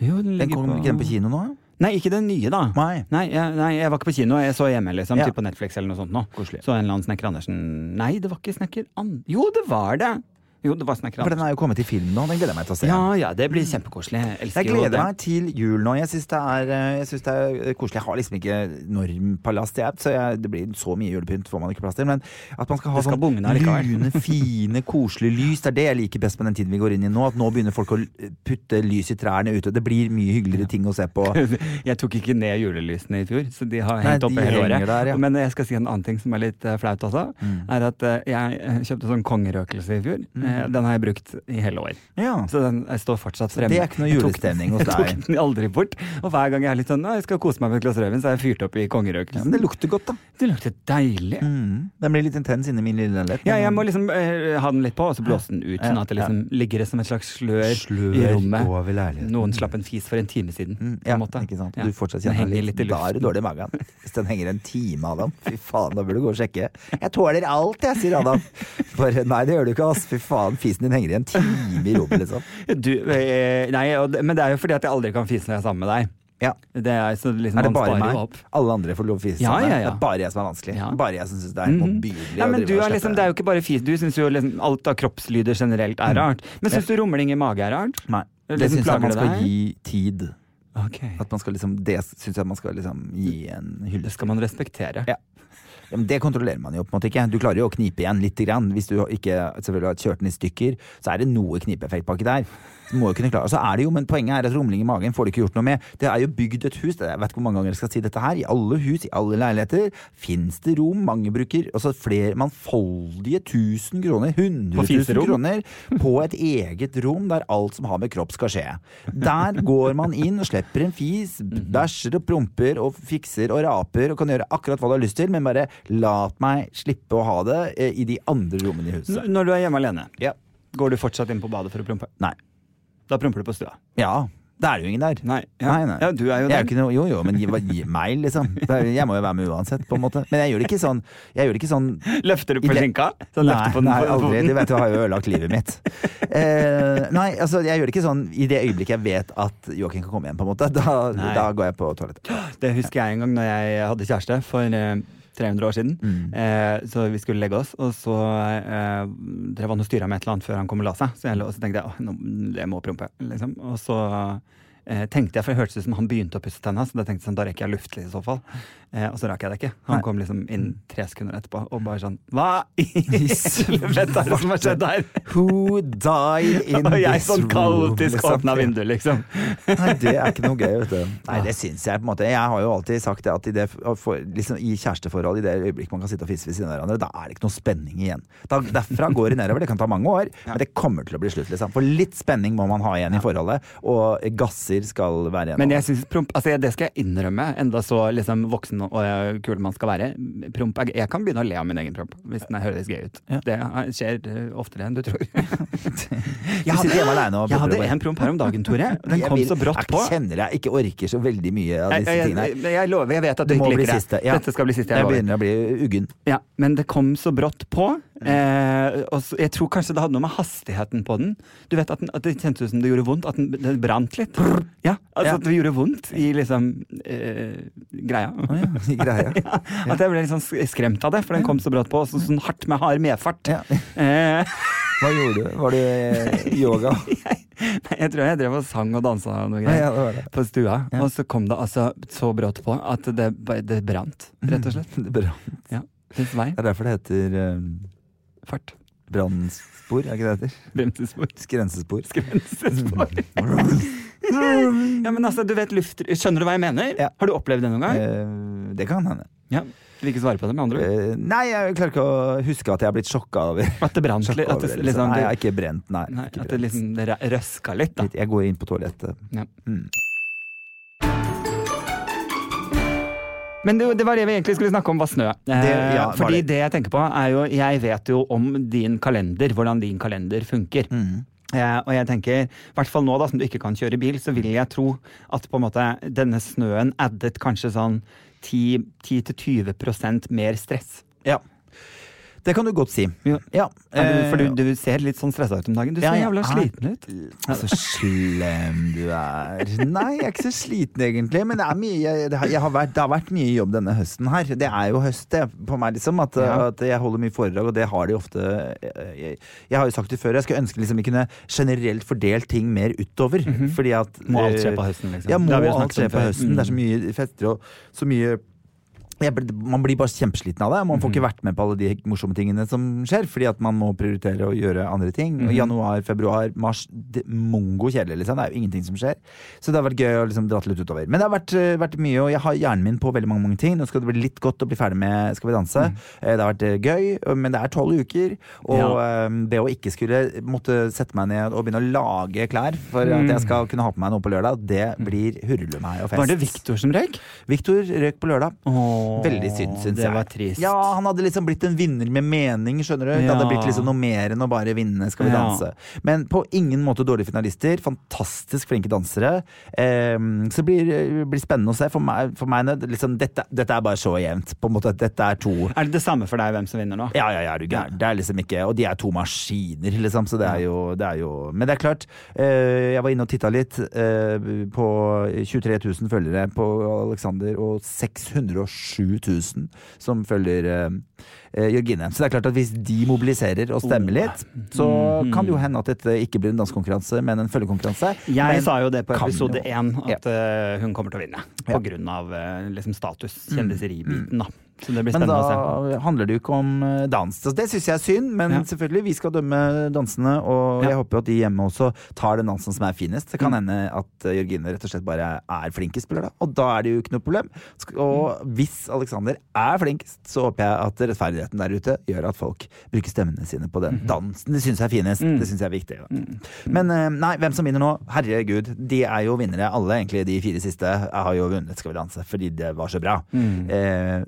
Jo, den Den kom, Kommer ikke den på kino nå? Nei, ikke den nye, da. Nei. Nei, jeg, nei, jeg var ikke på kino. Jeg så hjemme, liksom. Ja. Typ på Netflix eller noe sånt nå. Koselig. Så en eller annen Snekker Andersen Nei, det var ikke Snekker An... Jo, det var det! Jo, det var snekkeren. For den er jo kommet til film nå. Den gleder jeg meg til å se. Ja, ja, det blir kjempekoselig. Jeg elsker Jeg gleder meg til jul nå. Jeg syns det, eh, det er koselig. Jeg har liksom ikke normpalass til app, så jeg, det blir så mye julepynt får man ikke plass til. Men at man skal ha sånn lune, fine, koselige lys, det er det jeg liker best med den tiden vi går inn i nå. At nå begynner folk å putte lys i trærne ute. Det blir mye hyggeligere ting å se på. Jeg tok ikke ned julelysene i fjor, så de har hengt oppe hele året. der, ja. Men jeg skal si en annen ting som er litt eh, flaut også. Mm. Er at eh, jeg kjøpte sånn kongerøkelse i fjor. Eh, Den har jeg brukt i hele år. Ja. Så den eh, står fortsatt fremme. det er ikke noe julestemning hos Jeg tok den aldri bort. Og hver gang jeg er litt sånn jeg skal kose meg med et glass rødvin, så har jeg fyrt opp i Ja, men det lukter godt, da. det lukter deilig. Mm. Den blir litt intens inni min lille leilighet. Ja, jeg må liksom eh, ha den litt på, og så blåse den ut. Ja, Sånn at det liksom ligger som et slags slør, Slør i rommet. over leiligheten. Noen slapp en fis for en time siden. Mm, på ja, ikke sant. Du fortsatt kjenner litt, litt i Da er du dårlig i magen. Hvis den henger en time, Adam. Fy faen, da burde du gå og sjekke. Jeg tåler alt, jeg, sier Adam. For nei, det gjør du ikke, ass. Fy faen, fisen din henger i en time i rommet, liksom. Du, eh, nei, men det er jo fordi at jeg aldri kan fise når jeg er sammen med deg. Ja. Det er, så liksom, Er det bare meg? opp. Alle andre får lov å fise Ja, sammen. ja, ja. Det er bare jeg som er vanskelig. Bare jeg som syns det er Mhm. motbydelig. Ja, å men drive du er liksom, det er jo ikke bare fis. Du syns jo liksom alt av kroppslyder generelt er rart. Men syns du rumling i mage er rart? Nei. Det Det liksom syns jeg man skal gi tid. Okay. At man skal liksom, det syns jeg man skal liksom gi en Det skal man respektere. Ja. Ja, men det kontrollerer man jo på en måte ikke. Du klarer jo å knipe igjen litt. Grann. Hvis du ikke selvfølgelig har kjørt den i stykker, så er det noe knipeeffekt baki der. Må jo kunne klare. altså så er det jo, men Poenget er at rumling i magen får du ikke gjort noe med. Det er jo bygd et hus, jeg vet ikke hvor mange ganger jeg skal si dette her, i alle hus, i alle leiligheter fins det rom. Mange bruker altså flere mangfoldige tusen kroner, hundre På tusen fiserom? kroner, på et eget rom der alt som har med kropp skal skje. Der går man inn og slipper en fis, bæsjer og promper og fikser og raper og kan gjøre akkurat hva du har lyst til, men bare lat meg slippe å ha det eh, i de andre rommene i huset. Når du er hjemme alene, Ja. går du fortsatt inn på badet for å prompe? Nei. Da promper du på stua. Ja. Da er det jo ingen der. Nei, ja. Nei, nei. ja, du er jo Jeg er der. jo noe, jo jo, men gi, gi meg, liksom. Jeg må jo være med uansett, på en måte. Men jeg gjør det ikke sånn, det ikke sånn Løfter du på skinka? Sånn Nei, på den nei, aldri. Du vet du har jo ødelagt livet mitt. Eh, nei, altså jeg gjør det ikke sånn i det øyeblikket jeg vet at Joakim kan komme hjem, på en måte. Da, da går jeg på toalettet. Det husker jeg en gang når jeg hadde kjæreste for eh, 300 år siden. Mm. Eh, så vi skulle legge oss, og så eh, drev han og styra med et eller annet før han kom og la seg. Så jeg, og så tenkte jeg nå, jeg må prompe, liksom. Og så eh, tenkte jeg, for det hørtes ut som han begynte å pusse tenna, så da tenkte jeg sånn, da rekker jeg luft i så fall. Eh, og så rakk jeg det ikke. Han Nei. kom liksom inn tre sekunder etterpå og bare sånn Hva i helvete er det som har skjedd her? Who died in this Og jeg sånn room? kaotisk liksom. åpna vinduet, liksom. Nei, det er ikke noe gøy, vet du. Nei, det syns jeg på en måte. Jeg har jo alltid sagt det at i, det, for, liksom, i kjæresteforhold, i det øyeblikk man kan sitte og fisse ved siden av hverandre, da er det ikke noe spenning igjen. Da, derfra går det nedover. Det kan ta mange år, men det kommer til å bli slutt, liksom. For litt spenning må man ha igjen i forholdet, og gasser skal være igjen. Men jeg synes altså det skal jeg innrømme, enda så liksom voksen og eh, kul man skal være. Promp, er jeg kan begynne å le av min egen promp, hvis den høres gøy ut. Ja. Det skjer eh, oftere enn du tror. Jeg hadde og Jeg hadde en promp her om dagen, Tore. Den kom så brått på. jeg kjenner jeg ikke orker så veldig mye av Jeg, disse jeg, tingene. jeg, jeg lover, jeg vet at du Det ikke liker det. Ja. Dette skal bli siste. Jeg Jeg lover. begynner å bli uggen. Ja, men det kom så brått på. Eh, og så, jeg tror kanskje det hadde noe med hastigheten på den. Du vet at, den, at Det kjentes ut som det gjorde vondt. At den, den brant litt. Ja, altså Ja. At det gjorde vondt i liksom eh, greia. Oh, ja, greia. Ja, at jeg ble litt sånn skremt av det, for den kom så brått på. Og så, sånn hardt med hard medfart. Eh, Hva gjorde du? Var det eh, yoga? jeg, nei, jeg tror jeg drev og sang og dansa og noe greier ja, det det. på stua. Og så kom det altså så brått på at det, det brant, rett og slett. Det er. Ja, det er derfor det heter eh, Fart. brannspor, er ikke det det heter? Bremsespor. Grensespor. Skrensespor. ja, men altså, du vet luft... Skjønner du hva jeg mener? Ja. Har du opplevd det noen gang? Eh, det kan hende. Ja. Du vil ikke svare på det, med andre ord? Eh, nei, jeg klarer ikke å huske at jeg har blitt sjokka over At det brant litt? Over det, det, liksom, Nei, jeg er ikke brent. Nei. nei, ikke at det brent. liksom det rø- røska litt, da. Litt- Jeg går inn på toalettet. Ja. Mm. Men det, det var det vi egentlig skulle snakke om, var snø. Det, ja, var fordi det. det jeg tenker på, er jo Jeg vet jo om din kalender, hvordan din kalender funker. Mm. Ja, og jeg tenker, i hvert fall nå da, som du ikke kan kjøre bil, så vil jeg tro at på en måte denne snøen addet kanskje sånn 10-20% mer stress. Det kan du godt si. Ja. Ja. Er du, for eh, du, du ser litt sånn stressa ut om dagen. Du ser Ja, jeg jævla er- sliten ut. Så slem du er. Nei, jeg er ikke så sliten egentlig. Men det, mye, jeg, det, har, jeg har vært, det har vært mye jobb denne høsten her. Det er jo høst det, på meg, liksom. At, Ja. at jeg holder mye foredrag, og det har de ofte Jeg, jeg har jo sagt det før, jeg skulle ønske liksom vi kunne generelt fordelt ting mer utover. Fordi at Må alt skje eh, på høsten, liksom. Ja, må alt skje på høsten. Mm. Det er så Mm. mye fester og så mye blir- man blir bare kjempesliten av det. Man får ikke vært med på alle de morsomme tingene som skjer, fordi at man må prioritere å gjøre andre ting. Og Januar, februar, mars det, Mongo kjedelig, liksom. Det er jo ingenting som skjer. Så det har vært gøy å liksom dratt litt utover. Men det har vært, eh, vært mye, og jeg har hjernen min på veldig mange, mange ting. Nå skal det bli litt godt å bli ferdig med Skal vi danse. Mm. Det har vært eh, gøy, men det er tolv uker. Og ja. det å ikke skulle måtte sette meg ned og begynne å lage klær for at jeg skal kunne ha på meg noe på lørdag, det blir hurlumhei og fest. Var det Viktor som røyk? Victor røyk på lørdag. Åh, Veldig synd, syns jeg. Var trist. Ja, han hadde liksom blitt en vinner med mening, skjønner du. Det hadde blitt liksom noe mer enn å bare vinne Skal vi Ja. danse. Men på ingen måte dårlige finalister. Fantastisk flinke dansere. Eh, så det blir, blir spennende å se. For meg, for meg liksom, dette, dette er bare så jevnt. På en måte, dette er to Er det det samme for deg hvem som vinner nå? ja, ja, ja, er du gæren. Det er liksom ikke Og de er to maskiner, liksom, så det er jo, det er jo Men det er klart, eh, jeg var inne og titta litt eh, på 23 000 følgere på Alexander, og 607 000 som følger eh, eh, Jørgine. Så det er klart at hvis de mobiliserer og stemmer litt, så kan det jo hende at dette ikke blir en dansekonkurranse, men en følgekonkurranse. Jeg Men sa jo det på episode én, at ja. hun kommer til å vinne. På Ja. Mm. grunn av eh, liksom status, kjendiseri-biten, da. Men da handler det jo ikke om eh, dans. Det syns jeg er synd, men Ja. selvfølgelig, vi skal dømme dansene. Og Ja. jeg håper jo at de hjemme også tar den dansen som er finest. Det kan Mm. hende at eh, Jørgine rett og slett bare er flinkest spiller, da. og da er det jo ikke noe problem. Og Mm. hvis Alexander er flinkest, så håper jeg at rettferdigheten der ute gjør at folk bruker stemmene sine på den dansen de syns er finest. Mm. Det syns jeg er viktig. Da. Men eh, nei, hvem som vinner nå? Herregud, de er jo vinnere. Alle egentlig de fire siste har jo vunnet Skal vi danse fordi det var så bra.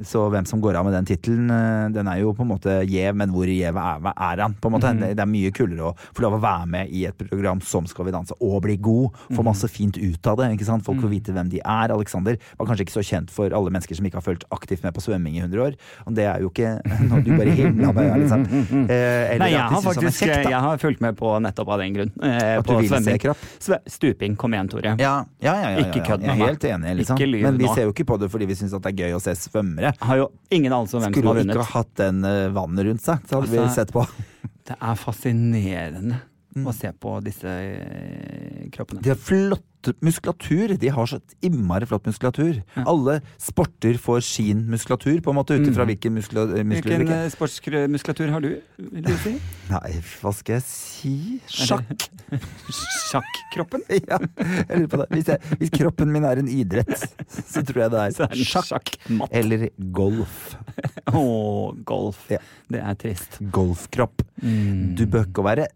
Så hvem hvem som går av med den tittelen. Eh, Den er jo på en måte gjev, men hvor gjev er, er han? på en måte? Mm. Det, er mye kulere å få lov å være med i et program som Skal vi danse og bli god. Mhm. Få masse fint ut av det. ikke sant? Folk får vite hvem de er. Alexander var kanskje ikke så kjent for alle mennesker som ikke har fulgt aktivt med på svømming i 100 år. Og det er jo ikke noe du bare himla med øya, liksom. Eh, eller Nei, jeg at de har faktisk kjekt, jeg har fulgt med på nettopp av den grunn. Eh, At på du vil se svømming. kropp? Stuping. Kom igjen, Tore. Ja, ja, ja, ja, ja, Ikke kødd med Jeg meg. helt enig, liksom. Men vi ser jo ikke på det fordi vi syns det er gøy å se svømmere. Har jo ingen anelse om hvem som Skulle vunnet. Skulle ikke ha hatt den eh, vannet rundt seg, så hadde vi Altså, sett på. Det er fascinerende Mm. å se på disse eh, kroppene. De har flott muskulatur. De har så innmari flott muskulatur. Ja. Alle sporter får sin muskulatur, på en måte, ut ifra Mm. hvilken muskulatur Hvilken hvilken- eh, sportsmuskulatur har du, vil du si? Nei, hva skal jeg si? Sjakk. Sjakkroppen? Ja, jeg lurer på det. Hvis, jeg, hvis kroppen min er en idrett, så tror jeg det er er sjakk sjakkmatt. eller golf. Å, golf. Ja. Det er trist. Golfkropp. Mm. Du bør ikke være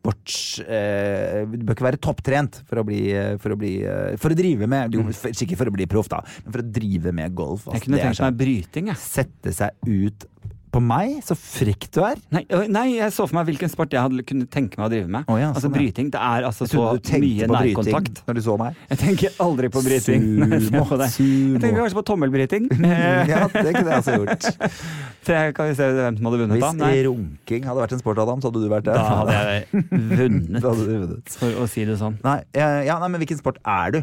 sports... Eh, du bør ikke være topptrent for å bli For å, bli, eh, for å drive med jo, for- Sikkert for å bli proff, da, men for å drive med golf. Jeg altså, kunne er tenkt meg bryting, jeg. Sette seg ut på meg, så frekk du er. Nei, nei, jeg så for meg hvilken sport jeg hadde kunne tenke meg å drive med. Oh, ja, altså sånn, altså Bryting. Det er altså så mye nærkontakt. når du så meg. Jeg tenker aldri på bryting. Sumo, på deg. Jeg tenker kanskje på tommelbryting. Ja, det kunne jeg altså gjort. Så kan vi se hvem som hadde vunnet, da. Hvis runking hadde vært en sport, Adam, så hadde du vært det. da hadde jeg vunnet, hadde du vunnet. for å si det sånn. Nei, ja, ja, nei, men hvilken sport er du?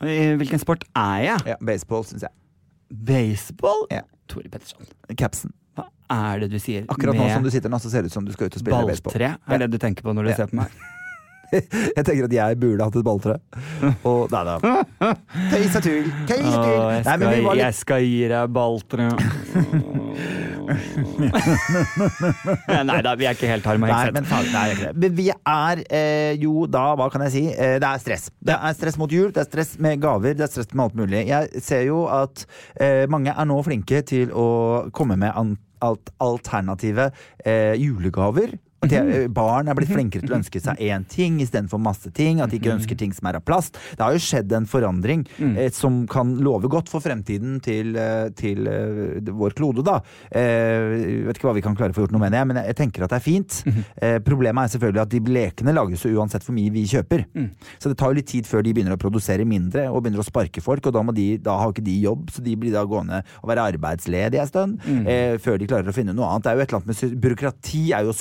Hvilken sport er jeg? Ja, baseball, syns jeg. Baseball? Ja. Tore Petterson. Capsen. Er det du sier Akkurat nå som du sitter nå, så ser det ut som du skal ut og spille baseball. balltre? Er det du tenker på når du Ja. ser på meg? Jeg tenker at jeg burde hatt et balltre. Og nei da. Tøys og tull. Tøys og tull. jeg, Nei, skal, vi litt jeg skal gi deg balltre. Nei da, vi er ikke helt harm Nei, Hegseth. men, faen, nei, det ikke det. men vi er eh, jo da, hva kan jeg si, eh, det er stress. Det er stress mot jul, det er stress med gaver, det er stress med alt mulig. Jeg ser jo at eh, mange er nå flinke til å komme med an alt alternative eh, julegaver. At de, eh, barn er blitt flinkere til å ønske seg én ting istedenfor masse ting. At de ikke ønsker ting som er av plast. Det har jo skjedd en forandring eh, som kan love godt for fremtiden til, eh, til uh, vår klode, da. Eh, vet ikke hva vi kan klare å få gjort noe med det, men jeg, jeg tenker at det er fint. eh, problemet er selvfølgelig at de lekene lages jo uansett hvor mye vi kjøper. Så det tar jo litt tid før de begynner å produsere mindre og begynner å sparke folk, og da, må de, da har ikke de jobb, så de blir da gående og være arbeidsledige en stund eh, før de klarer å finne noe annet. Det er jo et eller annet med Byråkrati er jo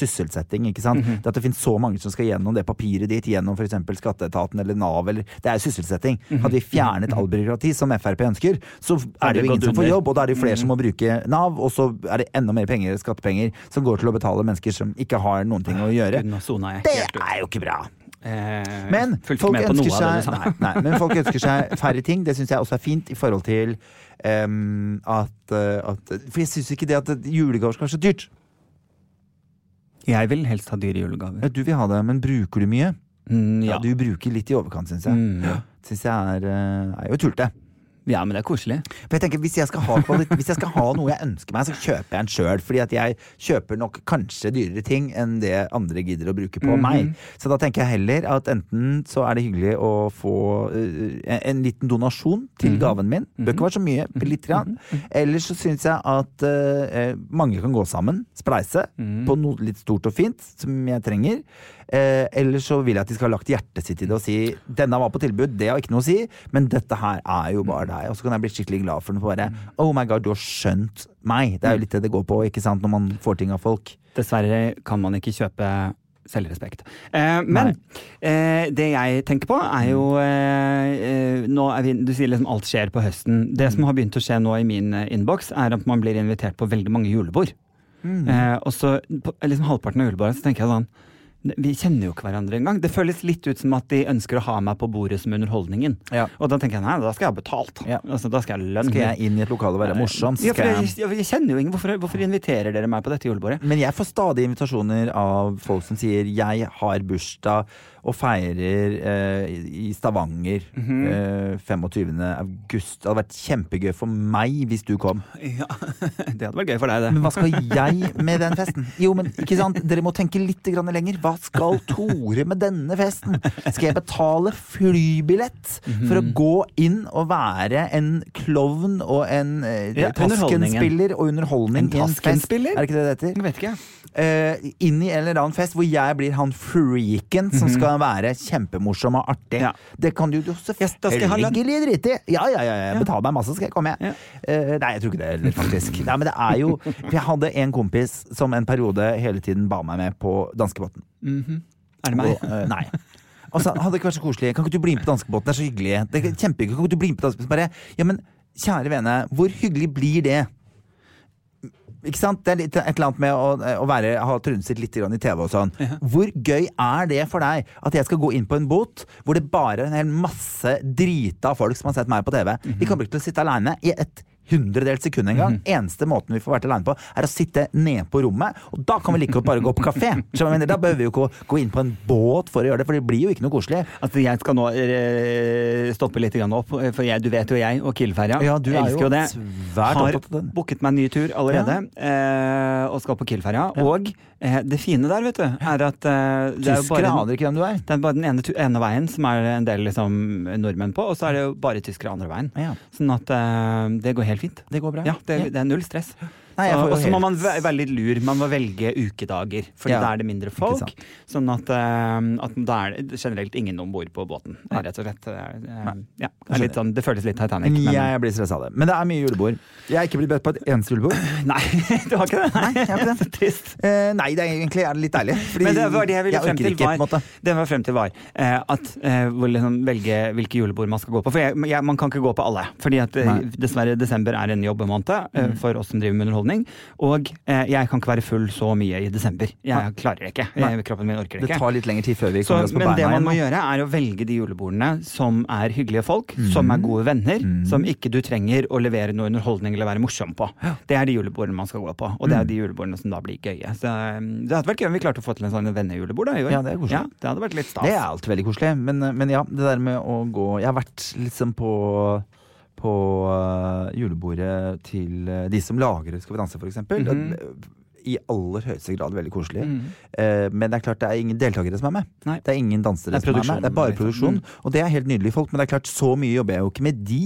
sysselsetting, ikke sant. Det at det finnes så mange som skal gjennom det papiret ditt, gjennom f.eks. skatteetaten eller Nav, eller Det er sysselsetting. Hadde vi fjernet all byråkrati, som Frp ønsker, så er det jo ingen som får jobb, og da er det flere som må bruke Nav, og så er det enda mer penger, skattepenger, som går til å betale mennesker som ikke har noen ting å gjøre. Det er jo ikke bra. Eh, Men folk, seg, nei, nei, men folk ønsker seg færre ting. Det syns jeg også er fint i forhold til um, at, eh, at For jeg syns ikke det at julegaver skal være så dyrt. Jeg vil helst ha dyre julegaver. Ja, Du vil ha det, men bruker du mye? Mm, Ja, ja. Du bruker litt i overkant, syns jeg. Mm. Syns jeg er, eh, er jo tullete. Ja, men det er koselig. For jeg tenker, hvis jeg, hvis jeg skal ha noe jeg ønsker meg, så kjøper jeg en sjøl. Fordi at jeg kjøper nok kanskje dyrere ting enn det andre gidder å bruke på Mhm. meg. Så da tenker jeg heller at enten så er det hyggelig å få uh, en, en liten donasjon til Mhm. gaven min. Bør ikke være så mye, litt grann. Eller så syns jeg at uh, mange kan gå sammen, spleise, Mhm. på noe litt stort og fint som jeg trenger. Eh, eller så vil jeg at de skal ha lagt hjertet sitt i det og si 'denne var på tilbud', det har ikke noe å si, men dette her er jo bare deg. Og så kan jeg bli skikkelig glad for den. For bare 'oh my god, du har skjønt meg'. Det er jo litt det det går på, ikke sant, når man får ting av folk. Dessverre kan man ikke kjøpe selvrespekt. Eh, men eh, det jeg tenker på, er jo eh, eh, nå er vi, Du sier liksom alt skjer på høsten. Det som har begynt å skje nå i min eh, innboks, er at man blir invitert på veldig mange julebord. Eh, og så på liksom halvparten av julebordet så tenker jeg sånn vi kjenner jo ikke hverandre engang. Det føles litt ut som at de ønsker å ha meg på bordet som underholdningen. Ja. Og da tenker jeg nei, da skal jeg ha betalt. Ja. Altså, da skal jeg lønn. Skal jeg inn i et lokale og være morsom? så Ja, jeg, jeg kjenner jo ingen. Hvorfor, hvorfor inviterer dere meg på dette julebordet? Men jeg får stadig invitasjoner av folk som sier 'jeg har bursdag' og feirer eh, i Stavanger Mhm. eh, 25. august. Det hadde vært kjempegøy for meg hvis du kom. Ja, Det hadde vært gøy for deg, det. Men hva skal jeg med den festen? Jo, men ikke sant? Dere må tenke litt grann lenger. Hva skal Tore med denne festen? Skal jeg betale flybillett for å gå inn og være en klovn og en eh, Ja. Taskenspiller og underholdning En i en fest? Er det ikke det det heter? Jeg vet ikke. eh, inn i en eller annen fest hvor jeg blir han freaken som skal være kjempemorsom og artig. Ja. Det kan du jo selvfølgelig drite i. Ja, ja, ja, ja. Betal meg masse, skal jeg komme. Ja. Uh, nei, jeg tror ikke det heller, faktisk. Nei, men det er jo jeg hadde en kompis som en periode hele tiden ba meg med på danskebåten. Er det meg? Og, uh, nei. Og så hadde ikke vært så koselig. Kan ikke du bli med på danskebåten? Det er så hyggelig. Det er kjempehyggelig. Kan ikke du bli med på danskebåten? Bare, ja, men kjære vene, hvor hyggelig blir det? Ikke sant? Det er litt, et eller annet med å, å være, ha trunset litt i TV og sånn. Hvor gøy er det for deg at jeg skal gå inn på en bot hvor det bare er en hel masse drita folk som har sett meg på TV? De kommer ikke til å sitte aleine i et hundredels sekund en gang. Eneste måten vi får vært aleine på, er å sitte nede på rommet. Og da kan vi like godt bare gå på kafé. Da behøver vi jo ikke gå inn på en båt for å gjøre det, for det blir jo ikke noe koselig. Altså, jeg skal nå eh, stoppe litt opp, for jeg, du vet jo jeg og Kielferja Ja, du er elsker jo det. Har booket meg en ny tur allerede, ja. og skal på Kielferja. Og eh, det fine der, vet du, er at uh, det er bare aner ikke hvem du er. det er bare den ene, ene veien som er en del liksom, nordmenn på, og så er det jo bare tyskere andre veien. Ja. Sånn at uh, det går helt fint. Det går bra. Ja, det, det er null stress. Nei, jeg Så- Og så må man være litt lur. Man må velge ukedager, Fordi Ja, da er det mindre folk. Sånn at, eh, at da er det generelt ingen om bord på båten. Rett og slett. Eh, ja, det, er sånn, det føles litt Titanic. Men jeg blir stressa av det. Men det er mye julebord. Jeg er ikke blitt bedt på et eneste julebord. Nei, du har ikke det? Nei, jeg har ikke det. Trist. Eh, nei, det er egentlig er det litt deilig. Fordi Men det var det jeg ville frem til ikke, var, måte. det jeg var frem til var eh, at liksom velge hvilke julebord man skal gå på. For jeg, jeg, man kan ikke gå på alle. Fordi at Nei. Mm. dessverre desember er en jobbemåned eh, for oss som driver med underholdning. Og eh, jeg kan ikke være full så mye i desember. Jeg klarer det ikke. Jeg, kroppen min orker det ikke. Det tar litt lengre tid før vi Så, kommer oss på men det man må igjen. gjøre, er å velge de julebordene som er hyggelige folk, som er gode venner, som ikke du trenger å levere noe underholdning eller være morsom på. Det er de julebordene man skal gå på, og det er de julebordene som da blir gøye. Så um, Det hadde vært gøy om vi klarte å få til en sånn vennejulebord da, i år. Ja, det er koselig. Ja, det hadde vært litt stas. Det er alltid veldig koselig. Men, men ja, det der med å gå Jeg har vært liksom på på uh, julebordet til uh, de som lager Skal vi danse, for eksempel. -hmm. I aller høyeste grad veldig koselig. Mm Eh, men det er klart det er ingen deltakere som er med. Nei. Det er ingen dansere er som er med. Det er bare produksjon. produksjon. Og det er helt nydelige folk, men det er klart så mye jobber jeg jo ikke med de.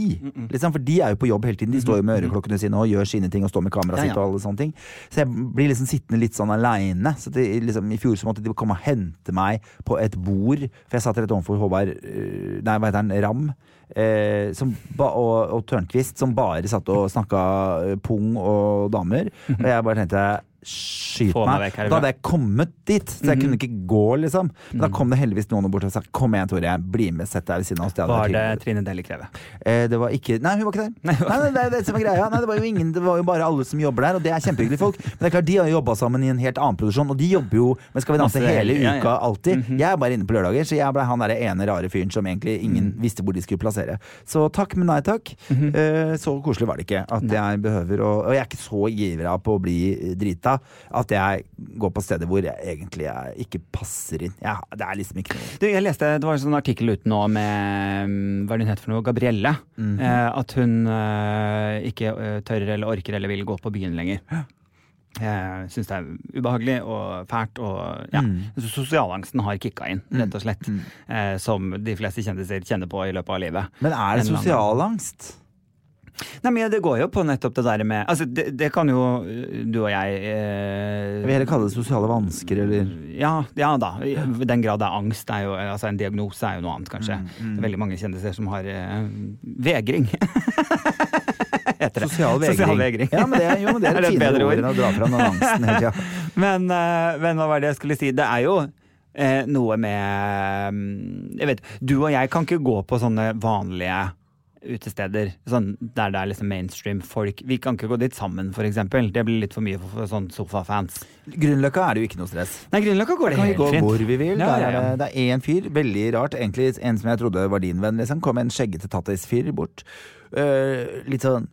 Liksom, for de er jo på jobb hele tiden. De står jo med øreklokkene sine og gjør sine ting og står med kameraet Ja, ja. sitt og alle sånne ting. Så jeg blir liksom sittende litt sånn aleine. Så det, liksom, I fjor så måtte de komme og hente meg på et bord, for jeg satt rett overfor Håvard eh, Nei, hva heter han? Ram. Eh, som og, og Tørnquist, som bare satt og snakka eh, pung og damer. Og jeg bare tenkte Skyt meg meg. Da hadde jeg kommet dit, så jeg kunne ikke gå, liksom. Men da kom det heldigvis noen bort og sa kom igjen, Tore, bli med, sett deg ved siden av oss. Det Var det. Trine Deli Kreve? Eh, det var ikke Nei, hun var ikke der. Nei, Nei, nei, det er det som er greia. Nei, det var jo ingen Det var jo bare alle som jobber der, og det er kjempehyggelige folk. Men det er klart, de har jo jobba sammen i en helt annen produksjon, og de jobber jo med Skal vi danse Masse hele ja, uka, alltid. Jeg er bare inne på lørdager, så jeg ble han derre ene rare fyren som egentlig ingen visste hvor de skulle plassere. Så takk, men nei takk. Eh, så koselig var det ikke. At jeg behøver å Og jeg er ikke så gira på å bli drita at jeg går på steder hvor jeg egentlig jeg ikke passer inn. Ja, det er liksom ikke noe Du, jeg leste, Det var en sånn artikkel ute nå med mm, hva er det hun heter for noe, Gabrielle. Mhm. eh, at hun eh, ikke eh, tør eller orker eller vil gå på byen lenger. Jeg syns det er ubehagelig og fælt. Og, ja. Mm. Sosialangsten har kicka inn, rett og slett. Eh, som de fleste kjendiser kjenner på i løpet av livet. Men er det sosialangst? Nei, men Det går jo på nettopp det der med altså Det, det kan jo øh, du og jeg eh, Jeg vil heller kalle det sosiale vansker, eller Ja, ja da. I den grad det er angst. Er jo, altså En diagnose er jo noe annet, kanskje. Mm, Det er veldig mange kjendiser som har eh, vegring. Heter det. Sosial vegring. Sosial vegring. Ja, men det, jo, men det er Er det det et bedre ord? enn å dra fram den angsten hele tida. Men, eh, men hva var det jeg skulle si? Det er jo eh, noe med mm, Jeg vet, Du og jeg kan ikke gå på sånne vanlige utesteder sånn, der det er liksom mainstream folk. Vi kan ikke gå dit sammen, f.eks. Det blir litt for mye for, for sånn sofafans. Grünerløkka er det jo ikke noe stress. Nei, Grünerløkka går det kan vi helt gå fint. hvor vi vil. Ja, Der ja, er ja. det, er én fyr, veldig rart, egentlig en som jeg trodde var din venn, liksom. Kom en skjeggete tattisfyr bort. Uh, litt sånn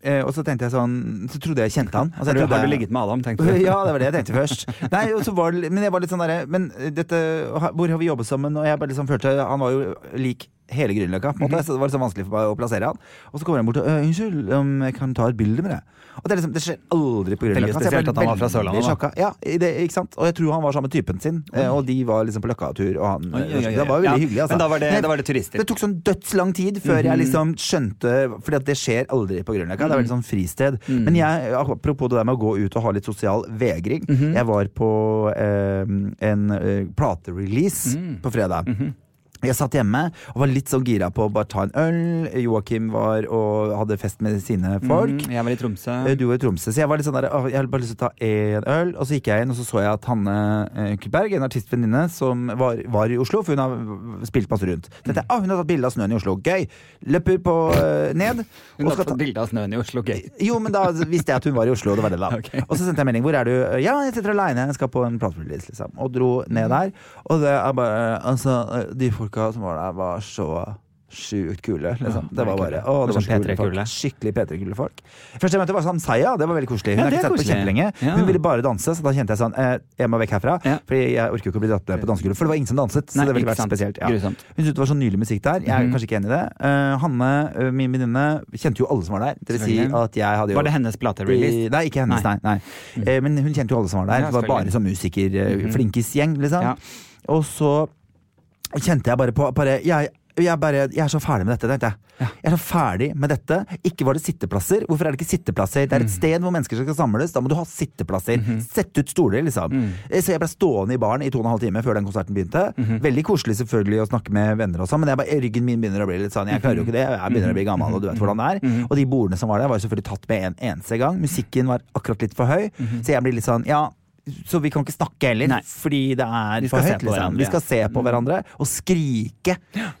eh, Og så tenkte jeg sånn Så trodde jeg kjente han. Altså, jeg du, trodde har du ligget med Adam, tenkte du? Ja, det var det jeg tenkte først. Nei, og så var men jeg var litt sånn derre Men dette, hvor har vi jobbet sammen? Og jeg bare liksom følte Han var jo lik hele Grünerløkka. måte, Mhm. Så det var litt sånn vanskelig for meg å plassere han. Og så kommer han bort og «Øh, 'Unnskyld, om jeg kan ta et bilde med deg?' Og det, liksom, det skjer aldri på Grünerløkka. Veldig spesielt at han var fra Sørlandet. Ja, det, ikke sant? Og jeg tror han var sammen med typen sin, eh, og de var liksom på Løkka-tur. Og han, Oi, oi, oi. Det var veldig Ja, hyggelig, altså. men da var det- da var det turister. Det tok sånn dødslang tid før jeg liksom skjønte Fordi det skjer aldri på Grünerløkka. Det er veldig sånn fristed. Men jeg, apropos det der med å gå ut og ha litt sosial vegring. Jeg var på eh, en eh, platerelease på fredag. Jeg satt hjemme og var litt sånn gira på å bare ta en øl. Joakim var og hadde fest med sine folk. Mm, jeg var i Tromsø. Eh, Du var i Tromsø, så jeg var litt sånn der «Åh, Jeg hadde bare lyst til å ta én øl. Og så gikk jeg inn, og så så jeg at Hanne eh, Kullberg, en artistvenninne som var, var i Oslo, for hun har spilt masse rundt. Tenkte jeg, ah, hun har tatt bilde av snøen i Oslo. Gøy! Løper på eh, ned. Hun har tatt ta bilde av snøen i Oslo. Gøy. jo, men da visste jeg at hun var i Oslo, og det var det, da. Okay. Og så sendte jeg melding. Hvor er du? Ja, jeg sitter aleine, jeg skal på en platerelease, liksom. Og dro ned der. Og det er bare Altså, de folka som var der, var så sjukt kule, liksom. Ja, det var bare. Å, det var Sånn så kule folk. P3-kule. Skikkelig P3-kule folk. Først jeg møtte var Samsaya, det var veldig koselig. Hun Ja, har det ikke sett koselig. på kjempelenge. Ja. Hun ville bare danse, så da kjente jeg sånn eh, Jeg må vekk herfra. Ja. Fordi jeg orker jo ikke å bli dratt ned på dansegulvet, for det var ingen som danset. Så Nei, det ville vært sant. spesielt. Ja. Hun syntes det var så nylig musikk der. Jeg er Mhm. kanskje ikke enig i det. Uh, Hanne, eh, min venninne, kjente jo alle som var der. Det vil si at jeg hadde jo Var det hennes platerelease? Nei, ikke hennes, nei. nei. Eh, Men hun kjente jo alle som var der. Det var bare sånn musiker, eh, Mhm. flinkisgjeng, liksom. Og så kjente jeg bare på bare, jeg, jeg, bare, jeg er så ferdig med dette, tenkte jeg. Ja. Jeg er så ferdig med dette. Ikke var det sitteplasser. Hvorfor er det ikke sitteplasser? Det er et Mm. sted hvor mennesker skal samles. Da må du ha sitteplasser. Mhm. Sett ut stoler, liksom. Mm. Eh, Så jeg ble stående i baren i to og en halv time før den konserten begynte. -hmm. Veldig koselig selvfølgelig å snakke med venner og sånn, men bare, ryggen min begynner å bli litt sånn Jeg klarer jo ikke det. Jeg begynner å bli gammel, og du vet hvordan det er. Mhm. Og de bordene som var der, var selvfølgelig tatt med en eneste gang. Musikken var akkurat litt for høy, så jeg blir litt sånn Ja. Så vi kan ikke snakke heller. Nei. fordi det er Vi for høyt. på Liksom. Vi skal se på Mm. hverandre og skrike.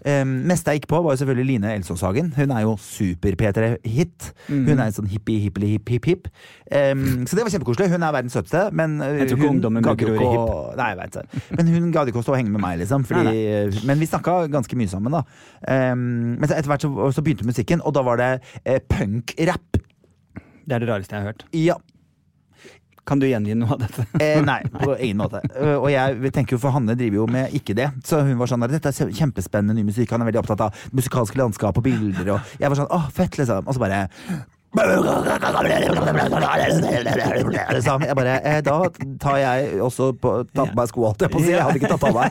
Um, meste jeg gikk på, var jo selvfølgelig Line Elsåshagen. Hun er jo super-P3-hit. Mhm. Hun er en sånn hippie, hippie, hipp, hipp, hipp. Um, så det var kjempekoselig. Hun er verdens søteste, men Jeg tror ikke hun ungdommen gadd ikke å- Nei, jeg vet det. Men hun gadd ikke å stå og henge med meg, liksom. Fordi, Men vi snakka ganske mye sammen, da. Um, men etter hvert så, så begynte musikken, og da var det uh, punk-rapp. Det er det rareste jeg har hørt. Ja. Kan du gjengi noe av dette? Eh, nei, på ingen måte. Eh, Og jeg tenker jo for Hanne driver jo med ikke det. Så hun var sånn dette er kjempespennende ny musikk. Han er veldig opptatt av musikalske landskap og bilder. Og jeg var sånn åh, fett, liksom. Og så bare Liksom. Jeg bare, eh, da tar jeg også på, tatt på meg skoa, holdt jeg på å si. Jeg hadde ikke tatt av meg.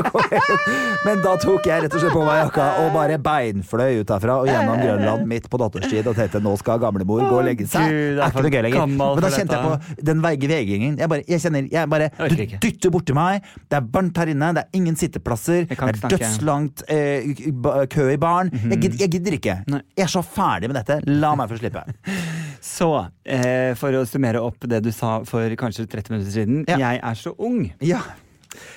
Men da tok jeg rett og slett på meg jakka og bare beinfløy ut herfra og gjennom Grønland midt på datterstid og tenkte nå skal gamlemor gå og legge seg. Det er ikke noe gøy lenger. Men da kjente jeg på den veige vegingen. Jeg bare, jeg kjenner, jeg bare du dytter borti meg. Det er varmt her inne, det er ingen sitteplasser. Det er dødslangt eh, kø i baren. jeg, gidder, jeg gidder ikke. Jeg er så ferdig med dette. La meg få slippe. Så, eh, for å summere opp det du sa for kanskje 30 minutter siden. Ja. Jeg er så ung. Ja.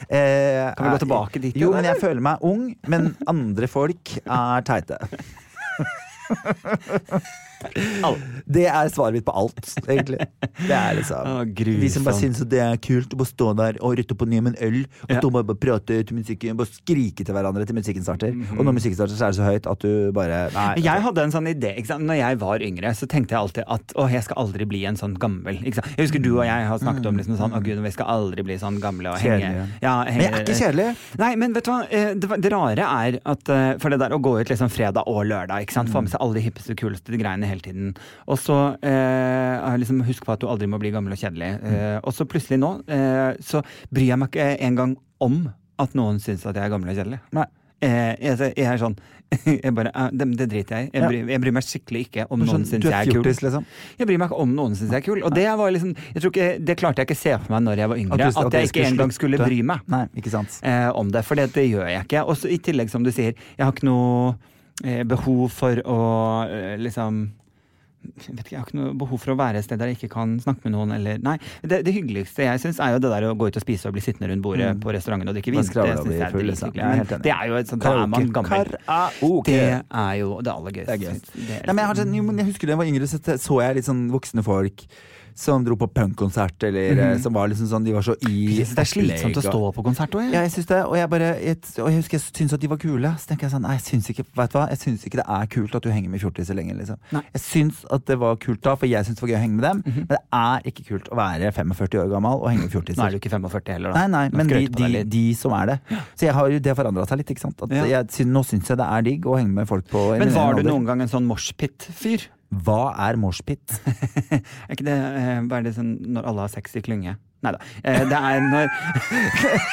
Eh, Kan vi gå tilbake dit, Jo, men jeg føler meg ung, men andre folk er teite. Det er svaret mitt på alt, egentlig. Det er liksom Å, De som bare grusomt. syns at det er kult å bare stå der og rette på ny med en øl, og Ja. stå bare prate til musikken, bare skrike til hverandre til musikken starter. Mhm. Og når musikken starter, så er det så høyt at du bare Nei. Men Jeg hadde en sånn idé, ikke sant? Når jeg var yngre, så tenkte jeg alltid at å, jeg skal aldri bli en sånn gammel. Ikke sant? Jeg husker du og jeg har snakket om liksom sånn å gud, vi skal aldri bli sånn gamle og henge ja, Men jeg er ikke kjedelig. Nei, men vet du hva? Eh, Det, det rare er at eh, For det der å gå ut liksom fredag og lørdag, ikke sant? få med seg alle de hippeste, kuleste greiene hele tiden. Og så eh, liksom husk på at du aldri må bli gammel og kjedelig. Eh, og så plutselig nå eh, så bryr jeg meg ikke engang om at noen syns at jeg er gammel og kjedelig. Nei. Eh, jeg, jeg er sånn jeg bare, eh, det, det driter jeg i. Jeg, jeg bryr meg skikkelig ikke om er noen sånn, syns jeg er kul. liksom. Jeg bryr meg ikke om noen syns jeg er kul. Og det var liksom jeg tror ikke, Det klarte jeg ikke se for meg når jeg var yngre. At du- at at jeg ikke skulle engang skulle bry meg Nei, eh, om det. For det, det gjør jeg ikke. Og så i tillegg, som du sier, jeg har ikke noe eh, behov for å eh, liksom jeg vet ikke, jeg har ikke noe behov for å være et sted der jeg ikke kan snakke med noen. Eller, nei, det, det hyggeligste jeg syns, er jo det der å gå ut og spise og bli sittende rundt bordet Mm. på restauranten og drikke vin. Det det, er drithyggelig. Det er jo et sånt, da er man gammel. Det er jo det aller gøyeste. Jeg husker da jeg var yngre, så så jeg litt sånn voksne folk som dro på punkkonsert, eller mm. som var liksom sånn De var så i det er slitsomt å stå på konsert òg, Ja, jeg syns det, og jeg bare jeg, Og jeg husker jeg syntes at de var kule. Så tenker jeg sånn Nei, jeg syns ikke Vet du hva, jeg syns ikke det er kult at du henger med fjortiser lenger, liksom. Nei. Jeg syns at det var kult da, for jeg syns det var gøy å henge med dem. Men det er ikke kult å være 45 år gammel og henge med fjortiser. Nå er du ikke 45 heller, da. Nei, nei, men de, de, de som er det. Så jeg har jo, det forandra seg litt. ikke sant? At Ja. jeg, nå syns jeg det er digg å henge med folk på Men var du noen gang en sånn moshpit-fyr? Hva er moshpit? Er ikke det eh, bare det sånn når alle har sex i klynge? Nei da. Eh, det er når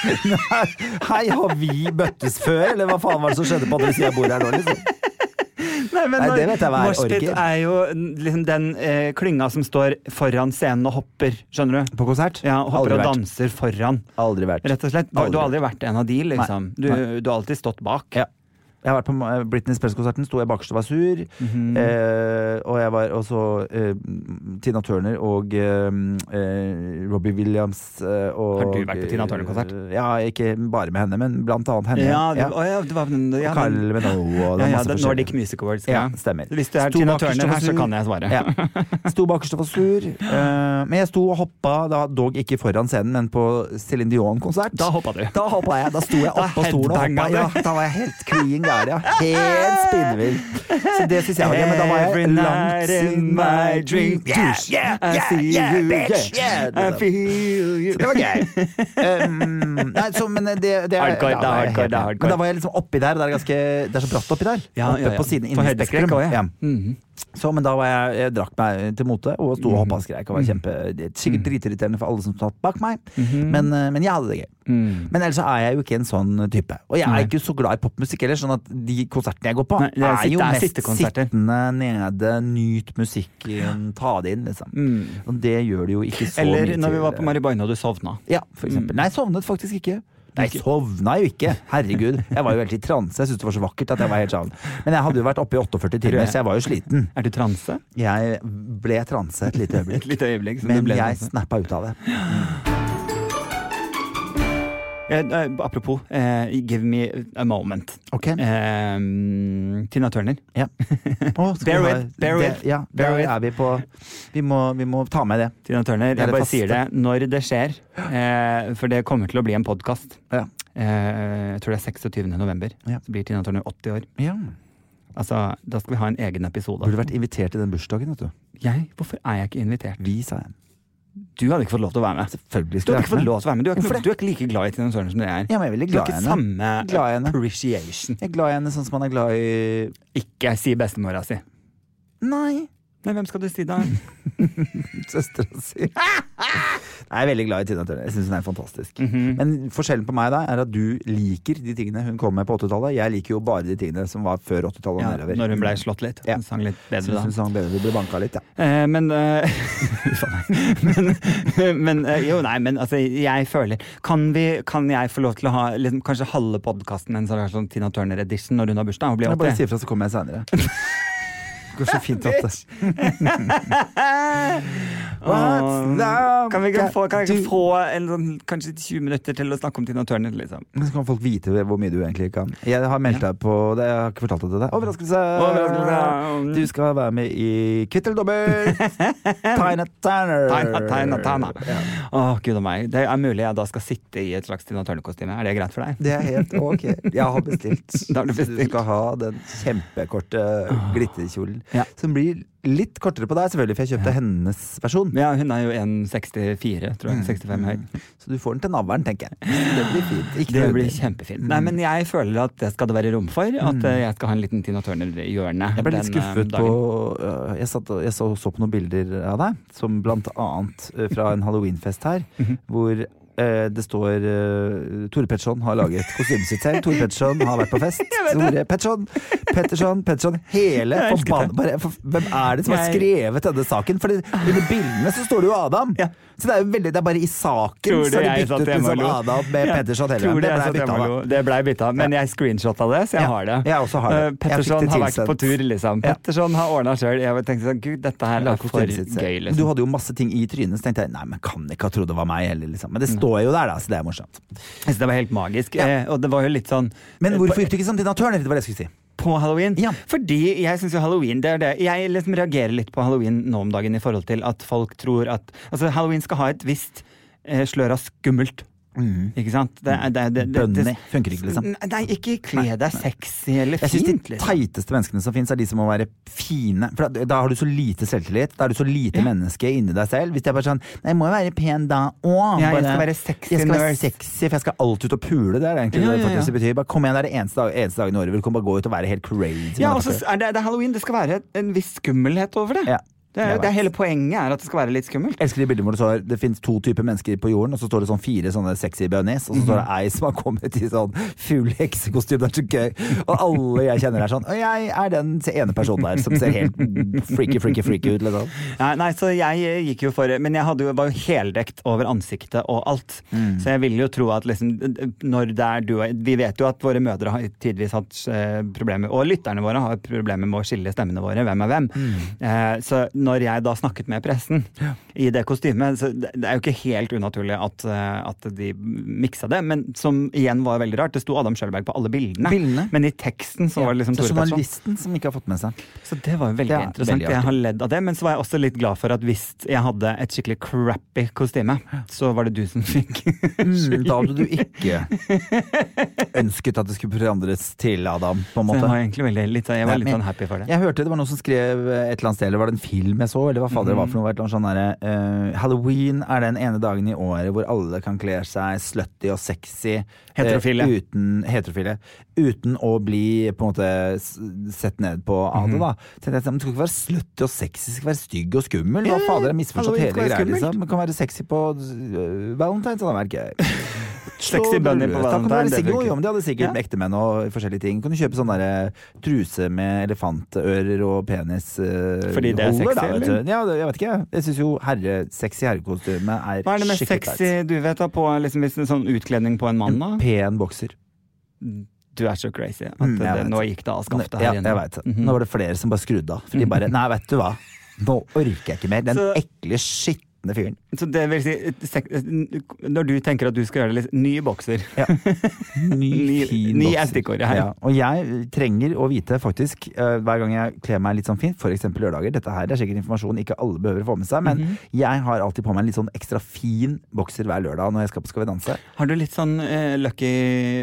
Hei, har vi bøttes før, eller hva faen var det som skjedde på andre sida av bordet her nå? liksom? Nei, men Nei, det vet jeg hva er Moshpit orger. er jo liksom den eh, klynga som står foran scenen og hopper, skjønner du? På konsert? Ja, og hopper Aldri og vært. danser foran. Aldri vært. Rett og slett. Du, du har aldri vært en av de, liksom. Du, Nei. du har alltid stått bak. Ja. Jeg har vært på eh, Britney Spears-konserten, sto jeg bakerst og var sur. Mhm. eh, og jeg var også eh, Tina Turner og eh, eh, Robbie Williams eh, og Har du vært på Tina Turner-konsert? ja, ikke bare med henne, men blant annet henne. Ja, du, ja. å, ja, det var ja, og Carl Menoe og det ja, ja, det. Nordic Music Awards. Ja, stemmer. Hvis det er Sto Tina Turner her, så kan jeg svare. Ja. Sto bakerst og var sur. eh, men jeg sto og hoppa, da, dog ikke foran scenen, men på Céline Dion-konsert. Da hoppa du. Da hoppa jeg. Da sto jeg oppå stolen og hoppa. Ja, da var jeg helt gæren. Ja. Helt spinnvill. Så det syns jeg var gøy. Men da var jeg langt in my dream Yeah, yeah, I yeah, see yeah, you, bitch, yeah. yeah. I feel you. Det var gøy. Um, nei, så, men det, det er Hardcore, da det er hardcore, det er hardcore. Men da var jeg liksom oppi der. Det er, ganske, det er så bratt oppi der. Ja, ja, ja. på siden inni Spektrum. ja. Ja. Mhm. Så, men da var jeg, jeg drakk meg til mote og sto og hoppa og skreik og var kjempe Mm. Sikkert dritirriterende for alle som satt bak meg, men, -hmm. men jeg hadde det gøy. Mm. Men ellers er jeg jo ikke en sånn type. Og jeg er ikke så glad i popmusikk heller, sånn at de konsertene jeg går på, Nei, er er, jo er mest sittende nede, nyt musikken, ta det inn, liksom. Mm. Og det gjør det jo ikke så Eller mye når vi var på Maribaina og du sovna. Ja, for eksempel. Nei, sovnet faktisk ikke. Nei, jeg sovna jo ikke. Herregud. Jeg var jo helt i transe. Jeg syntes det var så vakkert at jeg var helt sånn. Men jeg hadde jo vært oppe i 48 timer, så jeg var jo sliten. Er du transe? Jeg ble transe et lite øyeblikk. Et lite øyeblikk. Men jeg snappa ut av det. Eh, apropos, eh, give me a moment. Ok. Eh, Tina Turner. Ja. Oh, Bear with, bear with, det, Ja, bear with. er vi på Vi må, vi må ta med det. Tina Turner, Det jeg bare sier det når det skjer. Eh, for det kommer til å bli en podkast. Ja. Eh, jeg tror det er 26. november. Ja. Så blir Tina Turner 80 år. ja. Altså, Da skal vi ha en egen episode. Burde vært invitert til den bursdagen, vet du. Jeg? Hvorfor er jeg ikke invitert? Vi, sa jeg. Du hadde ikke fått lov til å være med. Selvfølgelig Du hadde ikke fått lov til å være med. Du er ikke, du er ikke like glad i Tina Sørensen som du er. Ja, men jeg er veldig Du har glad i ikke henne. samme Glad i henne. appreciation. Jeg er glad i henne sånn som man er glad i Ikke si bestemora si. Nei. Nei, hvem skal du si da? Søstera si. Jeg er veldig glad i Tina Turner. Jeg syns hun er fantastisk. Mhm. Men forskjellen på meg da er at du liker de tingene hun kom med på 80-tallet. Jeg liker jo bare de tingene som var før 80-tallet og Ja, nedover. når hun ble slått litt. Ja. Hun sang litt bedre da. hun sang bedre. Hun ble banka litt, ja. Eh, men uh, men, men uh, Jo, nei, men altså, jeg føler Kan, vi, kan jeg få lov til å ha liksom, kanskje halve podkasten en sånn sånn Tina Turner-edition når hun har bursdag? Hun blir Jeg bare 80. si ifra, så kommer jeg seinere. Det går så fint at det Kan vi ikke få, kan jeg ikke få en, sånn, kanskje 20 minutter til å snakke om Tina Turner? Liksom? Men så kan folk vite hvor mye du egentlig kan. Jeg har meldt deg på det, jeg har ikke fortalt det deg. Overraskelse! Overraskelse. Du skal være med i Kvitt eller dobbelt! Tina Turner! Tina, Tina, Tina. Ja. Å, gud og meg. Det er mulig jeg da skal sitte i et slags Tina Turner-kostyme. Er det greit for deg? Det er helt ok. Jeg har bestilt. Du bestilt. skal ha den kjempekorte glitterkjolen. Ja. Som blir litt kortere på deg, selvfølgelig, for jeg kjøpte hennes versjon. Ja, hun er jo 1,64, tror jeg. 65 høy. Så du får den til navlen, tenker jeg. Det blir fint. Ikke Det blir kjempefint. kjempefint. Nei, men jeg føler at det skal det være rom for. At eh, jeg skal ha en liten Tina Turner-hjørne. Jeg ble litt skuffet dagen. på Jeg, satt, jeg så, så på noen bilder av deg, som blant annet øh, fra en halloweenfest her, Mhm. hvor øh, det står øh, Tore Petterson har laget kostymet sitt selv. Tore Petterson har vært på fest. Tore Petterson, Petterson, Petterson. Hele Jeg elsket forbann... Bare, for, hvem er det som har skrevet denne saken? For under bildene så står det jo Adam. Ja. Så det er jo veldig Det er bare i saken Tror du så har de jeg byttet ut liksom Ada med Petterson du Det jeg ble satt bytta da. Det blei bytta, men jeg screenshotta det, så jeg har det. jeg også har det. Uh, Petterson har vært på tur, liksom. Petterson har ordna sjøl. Jeg tenkte sånn, gud, dette her er for gøy, Du liksom. hadde jo masse ting i trynet, så tenkte jeg nei, men kan ikke ha trodd det var meg heller, liksom. Men det står jo der, da, så det er morsomt. Synes det var helt magisk. Eh, og det var jo litt sånn Men eh, hvorfor gikk du ikke som Tina Turner? Det var det jeg skulle si. På halloween? Ja. Fordi jeg syns jo halloween det er det. Jeg liksom reagerer litt på halloween nå om dagen i forhold til at folk tror at Altså, halloween skal ha et visst eh, slør av skummelt. Ikke sant? Det, det, det, det, funker ikke, liksom. Nei, ikke kle deg sexy eller Jeg syns de teiteste menneskene som fins, er de som må være fine. For da, da har du så lite selvtillit. Da er du så lite menneske inni deg selv. Hvis det er bare sånn Nei, jeg må jo være pen da òg. Ja, jeg skal være sexy Jeg skal være sexy, for jeg skal alltid ut og pule. Det er egentlig Ja, det ja, faktisk ja. betyr. Bare kom igjen, det er det eneste, dag, eneste dagen i året du kan bare gå ut og være helt crazy. Ja, også, er det, det er halloween. Det skal være en viss skummelhet over det. Ja. Det, er, det er. Hele poenget er at det skal være litt skummelt. Jeg elsker de bildene hvor det står det finnes to typer mennesker på jorden, og så står det sånn fire sånne sexy bunnies, og så står det Mhm. ei som har kommet i sånn full heksekostyme. Det er så gøy. Og alle jeg kjenner er sånn Og jeg er den ene personen der som ser helt freaky, freaky, freaky ut, liksom. Nei, nei, så jeg eh, gikk jo for Men jeg jo, var jo heldekt over ansiktet og alt. Mm. Så jeg ville jo tro at liksom Når det er du og Vi vet jo at våre mødre har tidvis hatt eh, problemer, og lytterne våre har problemer med å skille stemmene våre. Hvem er hvem? Mm. Eh, så når jeg da snakket med pressen i det kostymet, så det, er jo ikke helt unaturlig at, eh, at de miksa det. Men som igjen var veldig rart, det sto Adam Schjølberg på alle bildene. Bildene? Men i teksten så var det liksom Tore Petterson. journalisten som ikke har fått med seg. Så det var jo veldig er interessant. veldig jeg har ledd av det. Men så var jeg også litt glad for at hvis jeg hadde et skikkelig crappy kostyme, så var det du som fikk Mm, da hadde du ikke ønsket at det skulle forandres til Adam, på en Så jeg måte. var egentlig veldig litt, jeg var litt unhappy sånn happy for det. Jeg hørte det var noen som skrev et eller annet sted, eller var det en film jeg så, eller hva fader det var for noe, et sånn der, uh, Halloween er den ene dagen i året hvor alle kan kle seg slutty og sexy. Heterofile. Heterofile. uten, heterofile. Uten å bli på en måte sett ned på av det, da. Tenkte jeg Du skal ikke være slutty og sexy, Det skal være stygg og skummel. Hva fader, jeg har misforstått hele greia, liksom. Man kan være sexy på uh, Valentine's, og det vært gøy. Sexy bunny på da kan valentine, det sikkert- Jo, men de hadde sikkert Ja. ektemenn og forskjellige ting. Kan du kjøpe sånn derre truse med elefantører og penis uh, Fordi det er holder, sexy, da, eller? Ja, det, jeg vet ikke. Jeg syns jo herre, sexy herrekostyme er Hva er det mest sexy tight. du vet da på liksom, hvis det er sånn utkledning på en mann? En pen bokser. Du er så crazy. At Mm, det, det, nå gikk det av skaftet Ja, inne. jeg vet. Mm -hmm. Nå var det flere som bare skrudde av. For de bare Nei, vet du hva. Nå orker jeg ikke mer. Den Så- ekle, skitne fyren. Så det vil si, når du tenker at du skal gjøre det litt ny bokser Ja. Ny, fin ny bokser. Ny. Ja. Og jeg trenger å vite faktisk eh, hver gang jeg kler meg litt sånn fint, f.eks. lørdager Dette her er sikkert informasjon ikke alle behøver å få med seg, men Mhm. jeg har alltid på meg en litt sånn ekstra fin bokser hver lørdag når jeg skal på Skal vi danse. Har du litt sånn uh, lucky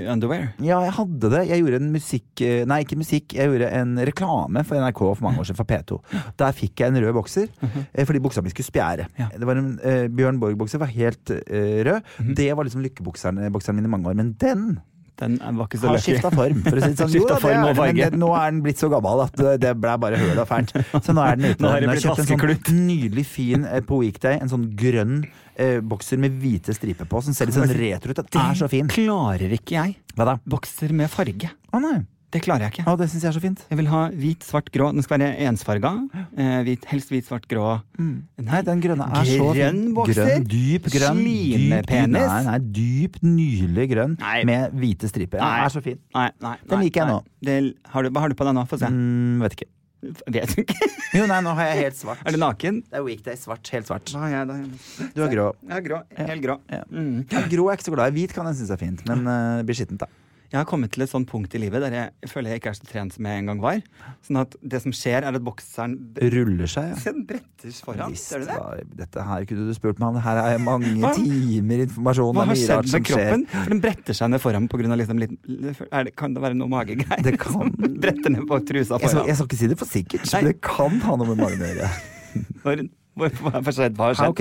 underwear? Ja, jeg hadde det. Jeg gjorde en musikk eh, Nei, ikke musikk. Jeg gjorde en reklame for NRK for mange år siden, for P2. Der fikk jeg en rød bokser, eh, fordi buksa mi skulle spjære. Ja. Det var en eh, Bjørn Borg-bokser, var helt eh, rød. Det var liksom lykkebokseren min i mange år. Men den Den var ikke så har skifta form. For å si det sånn. Jo da, det er det, men det, nå er den blitt så gammel at det, det ble bare høl og fælt. Så nå er den ute. Nå har den Nå kjøpt en sånn nydelig fin eh, på Weekday, en sånn grønn eh, bokser med hvite striper på, som ser litt sånn retro ut. Den er så fin. klarer ikke jeg. Hva da? Bokser med farge. Å nei. Det klarer jeg ikke. Å, det synes jeg er så fint. Jeg vil ha hvit, svart, grå. Den skal være ensfarga. Eh, hvit, helst hvit, svart, grå. Nei, den grønne er så fin. Grønn bokser? Grønn, dyp grønn. Slimepenis? nei, nei, dyp, nylig grønn Nei. med hvite striper. Den Nei. er så fin. Nei, nei, Den liker jeg nå. Det, har du, hva har du på den nå? Få se. Mm, vet ikke. Vet du ikke? Jo, nei, nå har jeg helt svart. Er du naken? Det er weekday svart. Helt svart. Da har jeg det. Du er grå. Ja, grå. Helt grå. Ja. Mm. Ja, grå er jeg ikke så glad i. Hvit kan jeg synes er fint, men uh, det blir skittent, da. Jeg har kommet til et sånt punkt i livet der jeg føler jeg ikke er så trent som jeg en gang var. Sånn at det som skjer, er at bokseren Ruller seg, ja. Den brettes foran. Visst, Ser du det? Var, Dette her kunne du spurt meg om. Her er mange Hva? timer informasjon. Hva har skjedd med kroppen? For den bretter seg ned foran pga. liksom litt er det, Kan det være noe magegreier? Det kan- bretter ned på trusa Jeg skal, foran. jeg skal ikke si det for sikkert, men det kan ha noe med magen å gjøre. Hvor- Hva har skjedd?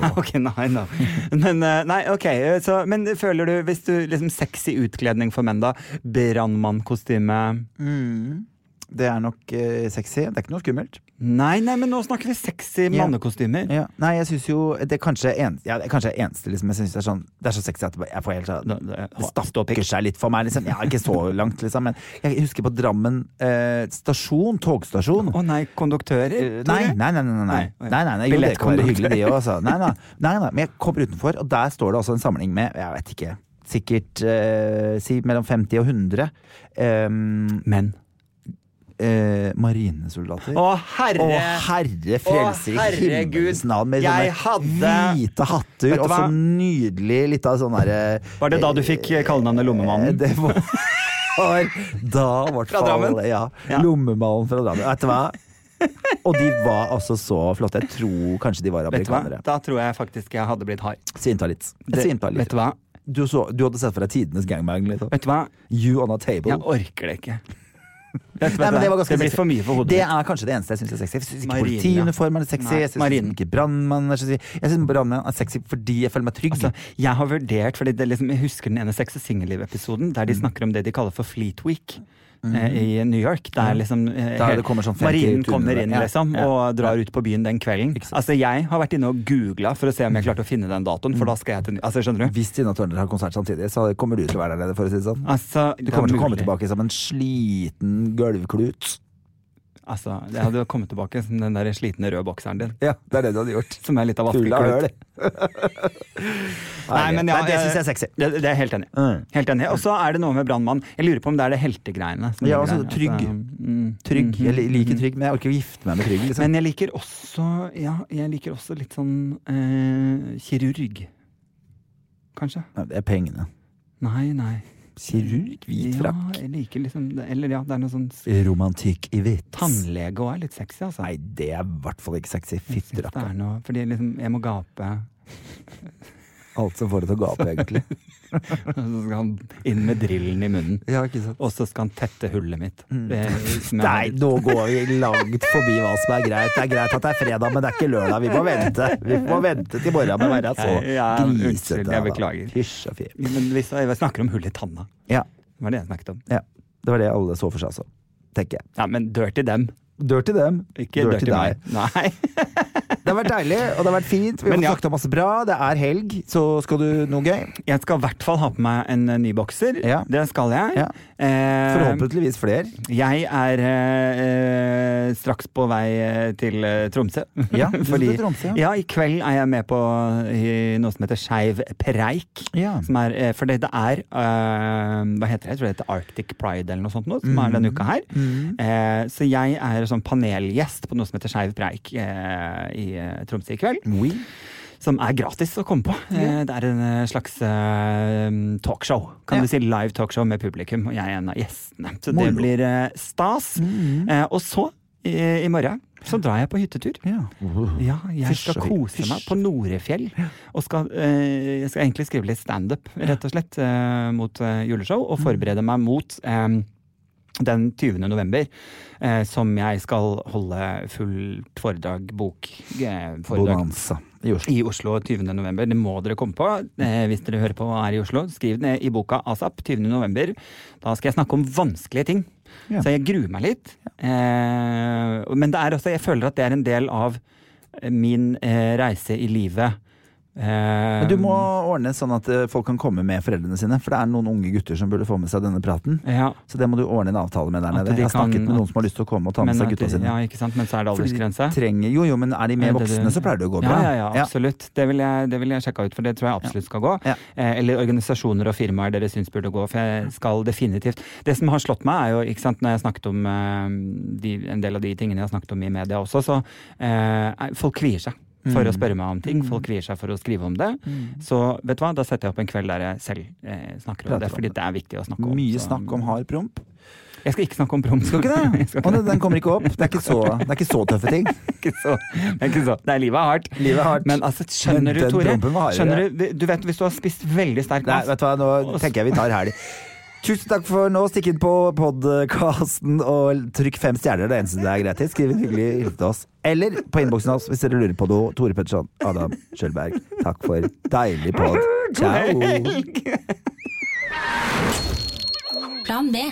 How can I know? Men, eh, nei, okay, så, men føler du, hvis du liksom sexy utkledning for menn, da? Brannmannkostyme Mm. Det er nok eh, sexy. Det er ikke noe skummelt. Nei, nei, men nå snakker vi sexy Ja. mannekostymer. Ja. Nei, jeg syns jo Det er kanskje, en, ja, det er kanskje eneste liksom, Jeg syns det, sånn, det er så sexy at jeg får helt sånn Det- pikker seg litt for meg. Liksom. Ja, ikke så langt, liksom. Men jeg husker på Drammen eh, stasjon, togstasjon. Å nei, konduktører? Eh, Nei, nei, nei. nei, nei, nei. Nei, nei, jo, det kan være hyggelig, de òg. Altså. Nei, nei, nei, nei. Men jeg kommer utenfor, og der står det også en samling med jeg vet ikke, sikkert eh, si mellom 50 og 100 Um, Men. Eh, marinesoldater. Å, herre! Å, herre frelser i himmelens navn med Jeg sånne hadde- hvite hatter og så nydelig nydelig lita sånn derre Var det da du fikk kallenavnet Lommemannen? Eh, Det var var da i hvert Fra Drammen? ja, Ja. lommemalen fra Drammen. Vet du hva? Og de var altså så flotte. Jeg tror kanskje de var amerikanere. Da tror jeg faktisk jeg hadde blitt hard. Svimta litt. Jeg litt. Vet du hva? Du, så, du hadde sett for deg tidenes gangbang? Liksom. Vet du hva? You on a table. Jeg orker det ikke. Vet Nei, det var ganske blir for mye for hodet Det er kanskje det eneste jeg syns er sexy. Jeg syns ikke Marinen, politiuniformen er sexy. Jeg syns ikke brannmannen er sexy. Jeg syns brannmannen er sexy fordi jeg føler meg trygg. Altså, jeg har vurdert, fordi det liksom, Jeg husker den ene Sex og Singelliv-episoden der de Mm. snakker om det de kaller for Fleet Week. Eh, I New York. Der liksom eh, Der det kommer sånn Marinen kommer inn liksom ja, og drar ut på byen den kvelden. Altså Jeg har vært inne og googla for å se om jeg klarte å finne den datoen, Mm. for da skal jeg til Altså Skjønner du? Hvis Tina Turner har konsert samtidig, så kommer du til å være der nede, for å si det sånn. Altså, Du kommer er til å komme tilbake som en sliten gulvklut. Altså, Jeg hadde kommet tilbake som den der slitne røde bokseren din. Ja, det er det du hadde gjort. Som er litt av vaskeklut. Nei, men ja, det syns jeg er sexy. Det, det er helt enig. Mm. Helt enig. Og så er det noe med brannmann. Jeg lurer på om det er det heltegreiene. Ja, altså, trygg. mm, Trygg. mm, Jeg liker mm. trygg, men jeg orker ikke å gifte meg med trygg. Liksom. Men jeg liker også Ja, jeg liker også litt sånn eh, kirurg. Kanskje. Nei, det er pengene. Nei, nei. Kirurg, hvit Ja, frakk. jeg liker liksom Eller ja, det er noe sånn Romantikk i hvitt. Tannlege òg er litt sexy, altså. Nei, det er i hvert fall ikke sexy. Er Fordi liksom, jeg må gape. Alt som får det til å gape, egentlig. Så skal han inn med drillen i munnen. Ja? Og så skal han tette hullet mitt. Mm. Det, Nei, nå går vi langt forbi hva som er greit. Det er greit at det er fredag, men det er ikke lørdag. Vi må vente. Vi må vente til morgenen med å være så Ja, ja, grisete. unnskyld, jeg beklager. Hysj og fy. Men hvis jeg snakker om hull i tanna. Ja, Det var det jeg snakket om. ja. Det var det alle så for seg, altså. Tenker jeg. Ja, men dør til dem. Dirty dem. Ikke dør til deg. Nei. Det har vært deilig, og det har vært fint. Vi har ja. snakket om masse bra. Det er helg, så skal du noe gøy? Jeg skal i hvert fall ha på meg en eh, ny bokser. Ja. Det skal jeg. Ja. Eh, Forhåpentligvis flere. Jeg er eh, straks på vei eh, til eh, Tromsø. Ja, Fordi, Tromsø, ja. ja, i kveld er jeg med på noe som heter Skeiv preik. Ja. Som er, eh, for det, det er eh, Hva heter det? Jeg tror det heter Arctic Pride eller noe sånt, noe, som er denne uka her. Mm. Eh, så jeg er sånn panelgjest på noe som heter Skeiv preik eh, i eh, Tromsø i kveld. Oui. Som er gratis å komme på. Eh, det er en eh, slags eh, talkshow. Kan Ja. du si Live talkshow med publikum, og jeg er en av gjestene. Så Moro. det blir stas. Mm. Eh, og så, i, i morgen, så drar jeg på hyttetur. Ja. Ja, jeg skal kose meg på Norefjell. Og skal, eh, jeg skal egentlig skrive litt standup, rett og slett, eh, mot eh, juleshow. Mm. Og forberede meg mot den 20. november, som jeg skal holde fullt foredrag, bok, foredrag Bonanza i Oslo. i Oslo 20. november. Det må dere komme på eh, hvis dere hører på og er i Oslo. Skriv det ned i boka ASAP 20. november. Da skal jeg snakke om vanskelige ting. Ja. Så jeg gruer meg litt. Eh, men det er også, jeg føler at det er en del av min eh, reise i livet. Eh, Men du må ordne sånn at eh, folk kan komme med foreldrene sine, for det er noen unge gutter som burde få med seg denne praten. ja, Så det må du ordne en avtale med der nede. de Jeg har snakket med noen som har lyst til å komme og ta med seg gutta sine. ja, ikke sant? men så er det aldersgrense? de trenger, jo, jo, men er de Er voksne, du... så pleier det å gå bra. ja, ja, absolutt. Det vil, jeg, det vil jeg sjekke ut, for det tror jeg absolutt skal gå. Ja. Eh, eller organisasjoner og firmaer dere syns burde gå, for jeg skal definitivt Det som har slått meg, er jo, ikke sant, når jeg snakket om de, en del av de tingene jeg har snakket om i media også, så eh, folk kvier seg. For Mm. å spørre meg om ting. Folk kvier seg for å skrive om det. Så vet du hva, da setter jeg opp en kveld der jeg selv eh, snakker om Prater det. Fordi det. er viktig å snakke om. Mye så- snakk om hard promp. Jeg skal ikke snakke om promp. Skal ikke det? Skal ikke det. den kommer ikke opp. Det er ikke så, det er ikke så tøffe ting. ikke så, det er ikke så. Det er livet er hardt. Livet er hardt. Men altså, skjønner Men du, Tore? Skjønner du, du vet hvis du har spist veldig sterk Nei, mat vet du hva, nå tenker jeg vi tar helg. Tusen takk for nå. Stikk inn på podkasten og trykk fem stjerner. Det er eneste det er greit til. Skriv en hyggelig hilsen til oss. Eller på innboksen hans hvis dere lurer på noe. Tore Petterson, Adam Schjølberg. Takk for deilig pod. Ciao. Plan B.